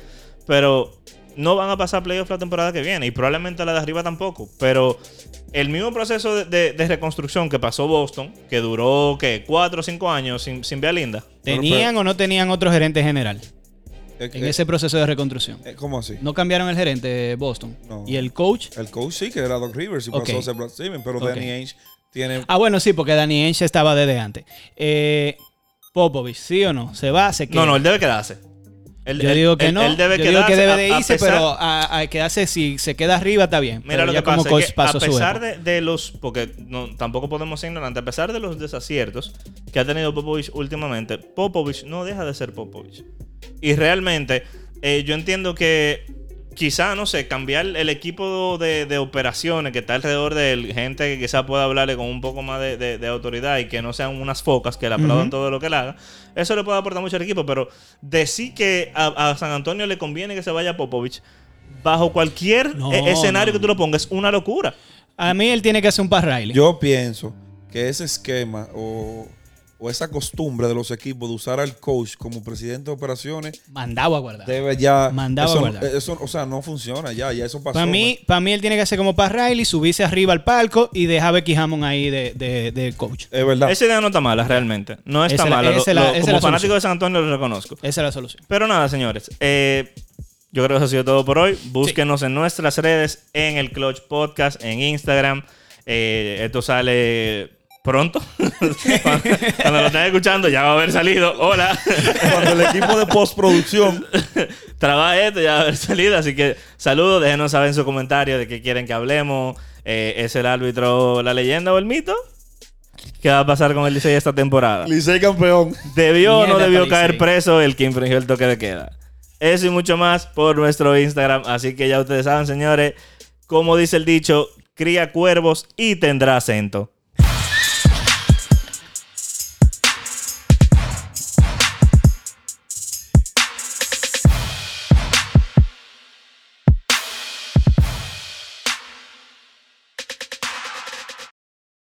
S1: Pero no van a pasar a playoff la temporada que viene. Y probablemente la de arriba tampoco. Pero el mismo proceso de, de- de reconstrucción que pasó Boston, que duró, ¿qué? Cuatro o cinco años sin, sin ver a Linda.
S3: ¿Tenían o no tenían otro gerente general en ese proceso de reconstrucción?
S4: eh, ¿Cómo así?
S3: No cambiaron el gerente de Boston.
S4: No.
S3: Y el coach.
S4: El coach sí, que era Doc Rivers y pasó a ser Brad Stevens, pero. Danny Ainge tiene...
S3: Ah, bueno, sí, porque Danny Ainge estaba desde antes. Eh, Popovich, ¿sí o no? ¿Se va? ¿Se queda?
S1: No, no, él debe quedarse. Él-
S3: Yo digo que
S1: él-
S3: no.
S1: Él debe
S3: Yo digo que debe de
S1: a
S3: irse,
S1: pesar-
S3: pero a, a quedarse si se queda arriba está bien.
S1: Mira
S3: Pero
S1: lo que
S3: como
S1: pasa, es que a pesar de, de los, porque no, tampoco podemos ser ignorantes, a pesar de los desaciertos que ha tenido Popovich últimamente, Popovich no deja de ser Popovich. Y realmente, eh, yo entiendo que quizá, no sé, cambiar el equipo de, de operaciones que está alrededor de él, gente que quizá pueda hablarle con un poco más de, de- de autoridad y que no sean unas focas que le aplaudan todo lo que él haga, eso le puede aportar mucho al equipo, pero decir que a, a San Antonio le conviene que se vaya Popovich, bajo cualquier
S3: No,
S1: eh, escenario
S3: no,
S1: que tú lo pongas, es una locura.
S3: A mí él tiene que hacer un par Riley.
S4: Yo pienso que ese esquema o, o esa costumbre de los equipos de usar al coach como presidente de operaciones
S3: Mandado a guardar.
S4: debe ya...
S3: Mandado a guardar.
S4: eso, o sea, no funciona ya, ya eso pasó.
S3: Para mí, para mí él tiene que hacer como Pat Riley, subirse arriba al palco y dejar a Becky Hammond ahí de, de- de coach.
S4: Es verdad.
S1: Esa idea no está mala, realmente. No está
S3: Esa es la-
S1: mala. Lo-
S3: esa es la-
S1: lo-
S3: esa
S1: como
S3: la
S1: fanático de San Antonio lo reconozco.
S3: Esa es la solución.
S1: Pero nada, señores. eh, yo creo que eso ha sido todo por hoy. Búsquenos en nuestras redes, en el Clutch Podcast, en Instagram. Eh, esto sale pronto. cuando, cuando lo estén escuchando ya va a haber salido. Hola.
S4: Cuando el equipo de postproducción
S1: Trabaja esto, ya va a haber salido. Así que saludos. Déjenos saber en su comentario de qué quieren que hablemos. Eh, ¿Es el árbitro la leyenda o el mito? ¿Qué va a pasar con el Licey esta temporada?
S4: Licey campeón.
S1: ¿Debió o no debió caer preso el que infringió el toque de queda? Eso y mucho más por nuestro Instagram. Así que ya ustedes saben, señores, como dice el dicho, cría cuervos y tendrá acento.